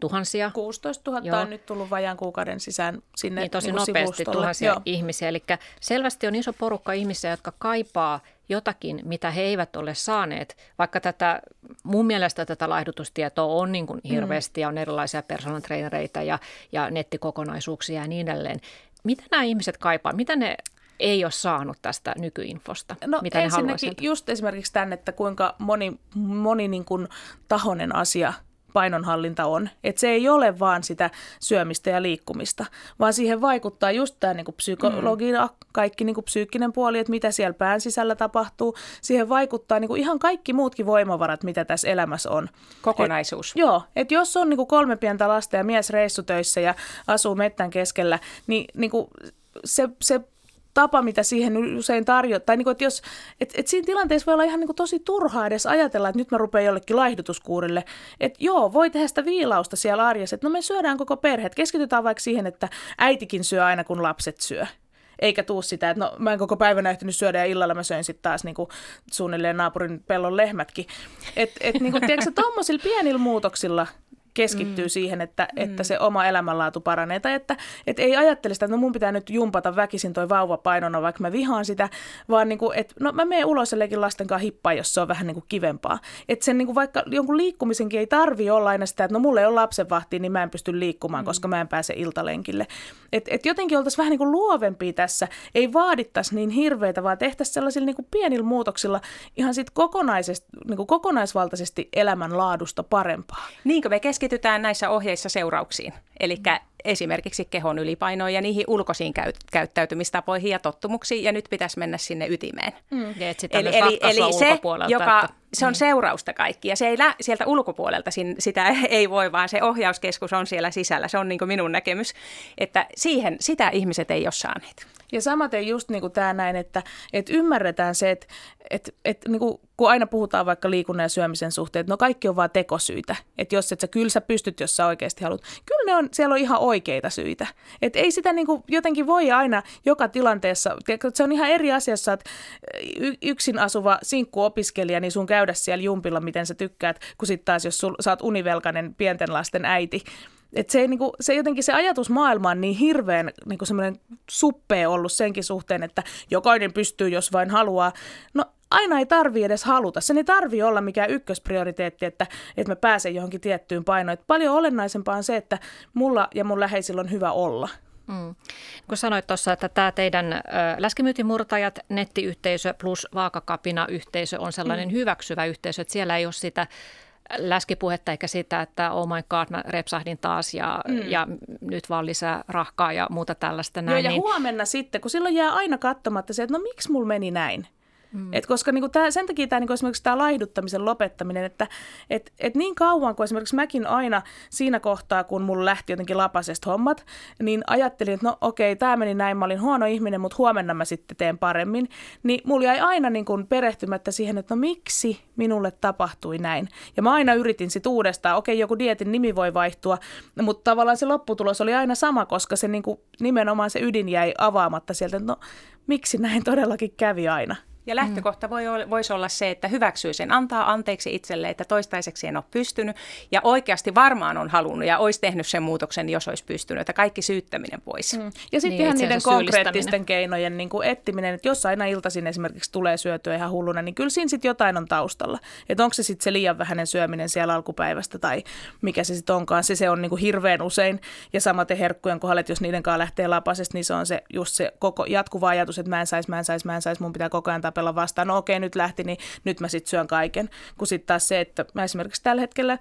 tuhansia. 16 000 Joo. on nyt tullut vajaan kuukauden sisään sinne niin tosi niin nopeasti tuhansia Joo. ihmisiä. Eli selvästi on iso porukka ihmisiä, jotka kaipaa jotakin, mitä he eivät ole saaneet. Vaikka tätä, mun mielestä tätä laihdutustietoa on niin kuin mm. hirveästi ja on erilaisia personal trainereita ja, ja nettikokonaisuuksia ja niin edelleen. Mitä nämä ihmiset kaipaa? Mitä ne ei ole saanut tästä nykyinfosta? No mitä ensinnäkin ne just esimerkiksi tänne, että kuinka moni, moni niin kuin tahonen asia – painonhallinta on. Että se ei ole vaan sitä syömistä ja liikkumista, vaan siihen vaikuttaa just tämä niinku psykologia, mm. kaikki niinku psyykkinen puoli, että mitä siellä pään sisällä tapahtuu. Siihen vaikuttaa niinku ihan kaikki muutkin voimavarat, mitä tässä elämässä on. Kokonaisuus. Et, joo, että jos on niinku kolme pientä lasta ja mies reissutöissä ja asuu mettän keskellä, niin niinku se, se tapa, mitä siihen usein tarjotaan. Tai niin kuin, että jos, et, et siinä tilanteessa voi olla ihan niin kuin tosi turhaa edes ajatella, että nyt mä rupean jollekin laihdutuskuurille. Että joo, voi tehdä sitä viilausta siellä arjessa, että no me syödään koko perhe. Keskitytään vaikka siihen, että äitikin syö aina, kun lapset syö eikä tuu sitä, että no mä en koko päivänä ehtinyt syödä ja illalla mä söin sitten taas niinku suunnilleen naapurin pellon lehmätkin. Että et, tiedätkö, tuommoisilla pienillä muutoksilla keskittyy mm. siihen, että, että mm. se oma elämänlaatu paranee. Tai että, että ei ajattele sitä, että no mun pitää nyt jumpata väkisin toi vauva painona, vaikka mä vihaan sitä, vaan niin kuin, että no mä menen ulos ja lasten kanssa hippaa, jos se on vähän niin kuin kivempaa. Että sen niin kuin vaikka jonkun liikkumisenkin ei tarvi olla aina sitä, että no mulle ei ole lapsenvahti, niin mä en pysty liikkumaan, mm. koska mä en pääse iltalenkille. Että et jotenkin oltaisiin vähän niin kuin luovempia tässä, ei vaadittaisi niin hirveitä, vaan tehtäisiin sellaisilla niin kuin pienillä muutoksilla ihan sit kokonaisesti, niin kuin kokonaisvaltaisesti elämänlaadusta parempaa. Niinkö me kes- keskitytään näissä ohjeissa seurauksiin, eli esimerkiksi kehon ylipainoon ja niihin ulkoisiin käy- käyttäytymistapoihin ja tottumuksiin, ja nyt pitäisi mennä sinne ytimeen. Mm. eli, eli, eli se, joka, että... se on mm. seurausta kaikki, ja se ei lä- sieltä ulkopuolelta sin, sitä ei voi, vaan se ohjauskeskus on siellä sisällä. Se on niin minun näkemys, että siihen, sitä ihmiset ei ole saaneet. Ja samaten just niin kuin tämä näin, että, että ymmärretään se, että, että, että niin kuin, kun aina puhutaan vaikka liikunnan ja syömisen suhteen, että no kaikki on vaan tekosyitä. Että jos et sä, kyllä sä pystyt, jos sä oikeasti haluat. Kyllä ne on, siellä on ihan oikeita syitä. Että ei sitä niin kuin jotenkin voi aina joka tilanteessa, se on ihan eri asia, jos sä oot yksin asuva sinkkuopiskelija, niin sun käydä siellä jumpilla, miten sä tykkäät, kun sitten taas jos sul, sä oot univelkainen pienten lasten äiti, et se, niinku, se jotenkin se ajatusmaailma on niin hirveän niinku semmoinen suppea ollut senkin suhteen, että jokainen pystyy, jos vain haluaa. No aina ei tarvi edes haluta. Sen ei tarvi olla mikään ykkösprioriteetti, että, että mä pääsen johonkin tiettyyn painoon. Et paljon olennaisempaa on se, että mulla ja mun läheisillä on hyvä olla. Mm. Kun sanoit tuossa, että tämä teidän läskimyytimurtajat, nettiyhteisö plus vaakakapina-yhteisö on sellainen mm. hyväksyvä yhteisö, että siellä ei ole sitä läskipuhetta eikä sitä, että oh my god, mä repsahdin taas ja, mm. ja nyt vaan lisää rahkaa ja muuta tällaista. Näin, Joo, ja niin... huomenna sitten, kun silloin jää aina katsomatta se, että no miksi mulla meni näin? Mm. Et koska niinku tää, sen takia tämä niinku esimerkiksi tämä laihduttamisen lopettaminen, että et, et niin kauan kuin esimerkiksi mäkin aina siinä kohtaa, kun mulla lähti jotenkin lapasesta hommat, niin ajattelin, että no okei, tämä meni näin, mä olin huono ihminen, mutta huomenna mä sitten teen paremmin. Niin mulla jäi aina niinku perehtymättä siihen, että no miksi minulle tapahtui näin. Ja mä aina yritin sitten uudestaan, okei, joku dietin nimi voi vaihtua, mutta tavallaan se lopputulos oli aina sama, koska se niinku, nimenomaan se ydin jäi avaamatta sieltä, että no miksi näin todellakin kävi aina. Ja lähtökohta voi, voisi olla se, että hyväksyy sen, antaa anteeksi itselle, että toistaiseksi en ole pystynyt ja oikeasti varmaan on halunnut ja olisi tehnyt sen muutoksen, jos olisi pystynyt, että kaikki syyttäminen pois. Mm. Ja sitten niin, ihan niiden konkreettisten keinojen niin kuin ettiminen, että jos aina iltaisin esimerkiksi tulee syötyä ihan hulluna, niin kyllä siinä sitten jotain on taustalla. Että onko se sitten se liian vähäinen syöminen siellä alkupäivästä tai mikä se sitten onkaan, se, se on niin kuin hirveän usein. Ja samaten herkkujen kohdalla, että jos niiden kanssa lähtee lapasesta, niin se on se just se koko jatkuva ajatus, että mä en saisi, mä en saisi, mä en saisi, mun pitää koko ajan tapella vastaan, no okei nyt lähti, niin nyt mä sitten syön kaiken. Kun sitten taas se, että mä esimerkiksi tällä hetkellä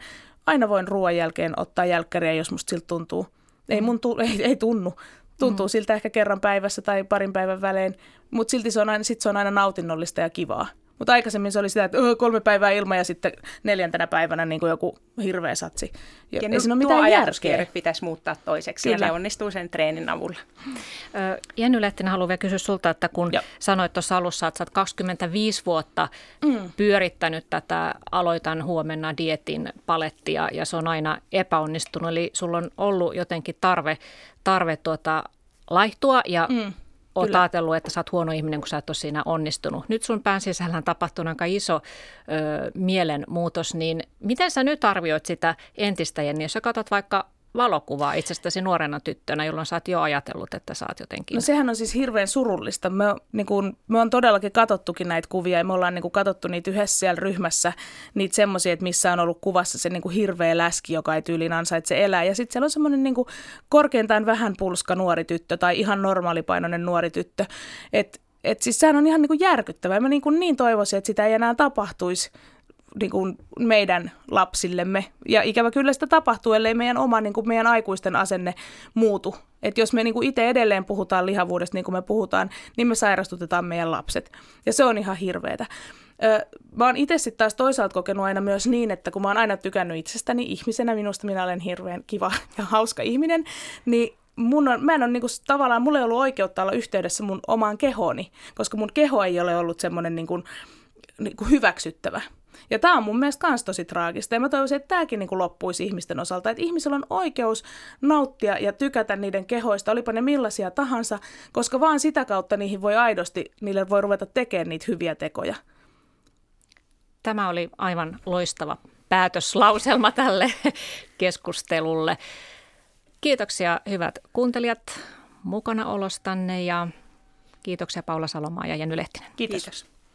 aina voin ruoan jälkeen ottaa jälkkäriä, jos musta siltä tuntuu. Ei mun tu- ei, ei tunnu. Tuntuu mm. siltä ehkä kerran päivässä tai parin päivän välein, mutta silti se on aina, sit se on aina nautinnollista ja kivaa. Mutta aikaisemmin se oli sitä, että kolme päivää ilman ja sitten neljäntenä päivänä niin kuin joku hirveä satsi. Ja, ja nyt tuo mitään ajatuskierre pitäisi muuttaa toiseksi Kyllä. ja se onnistuu sen treenin avulla. Jenny Lehtinen haluan vielä kysyä sulta, että kun Joo. sanoit tuossa alussa, että sä oot 25 vuotta mm. pyörittänyt tätä aloitan huomenna dietin palettia ja se on aina epäonnistunut. Eli sulla on ollut jotenkin tarve, tarve tuota, laihtua ja mm Kyllä. ajatellut, että sä oot huono ihminen, kun sä et ole siinä onnistunut. Nyt sun pään sisällä tapahtunut aika iso ö, mielenmuutos, niin miten sä nyt arvioit sitä entistä, Jenni, jos sä katsot vaikka valokuvaa itsestäsi nuorena tyttönä, jolloin sä oot jo ajatellut, että sä oot jotenkin... No sehän on siis hirveän surullista. Me, niin kun, me on todellakin katsottukin näitä kuvia ja me ollaan niin kun, katsottu niitä yhdessä siellä ryhmässä, niitä semmoisia, että missä on ollut kuvassa se niin hirveä läski, joka ei tyyliin ansaitse elää. Ja sitten siellä on semmoinen niin korkeintaan vähän pulska nuori tyttö tai ihan normaalipainoinen nuori tyttö. Että et siis sehän on ihan niin järkyttävää. Mä niin, kuin niin toivoisin, että sitä ei enää tapahtuisi niin kuin meidän lapsillemme. Ja ikävä kyllä sitä tapahtuu, ellei meidän oma, niin kuin meidän aikuisten asenne muutu. Että jos me niin kuin itse edelleen puhutaan lihavuudesta niin kuin me puhutaan, niin me sairastutetaan meidän lapset. Ja se on ihan hirveetä. Mä oon itse sitten taas toisaalta kokenut aina myös niin, että kun mä oon aina tykännyt itsestäni ihmisenä, minusta minä olen hirveän kiva ja hauska ihminen, niin mun on, mä en ole niin kuin, tavallaan, mulla ei ollut oikeutta olla yhteydessä mun omaan kehooni, koska mun keho ei ole ollut semmoinen niin kuin, niin kuin hyväksyttävä. Ja tämä on mun mielestä myös tosi traagista. Ja mä toivoisin, että tämäkin niin loppuisi ihmisten osalta. Että ihmisillä on oikeus nauttia ja tykätä niiden kehoista, olipa ne millaisia tahansa, koska vaan sitä kautta niihin voi aidosti, niille voi ruveta tekemään niitä hyviä tekoja. Tämä oli aivan loistava päätöslauselma tälle keskustelulle. Kiitoksia hyvät kuuntelijat mukana olostanne ja kiitoksia Paula Salomaa ja Jenny Lehtinen. Kiitos. Kiitos.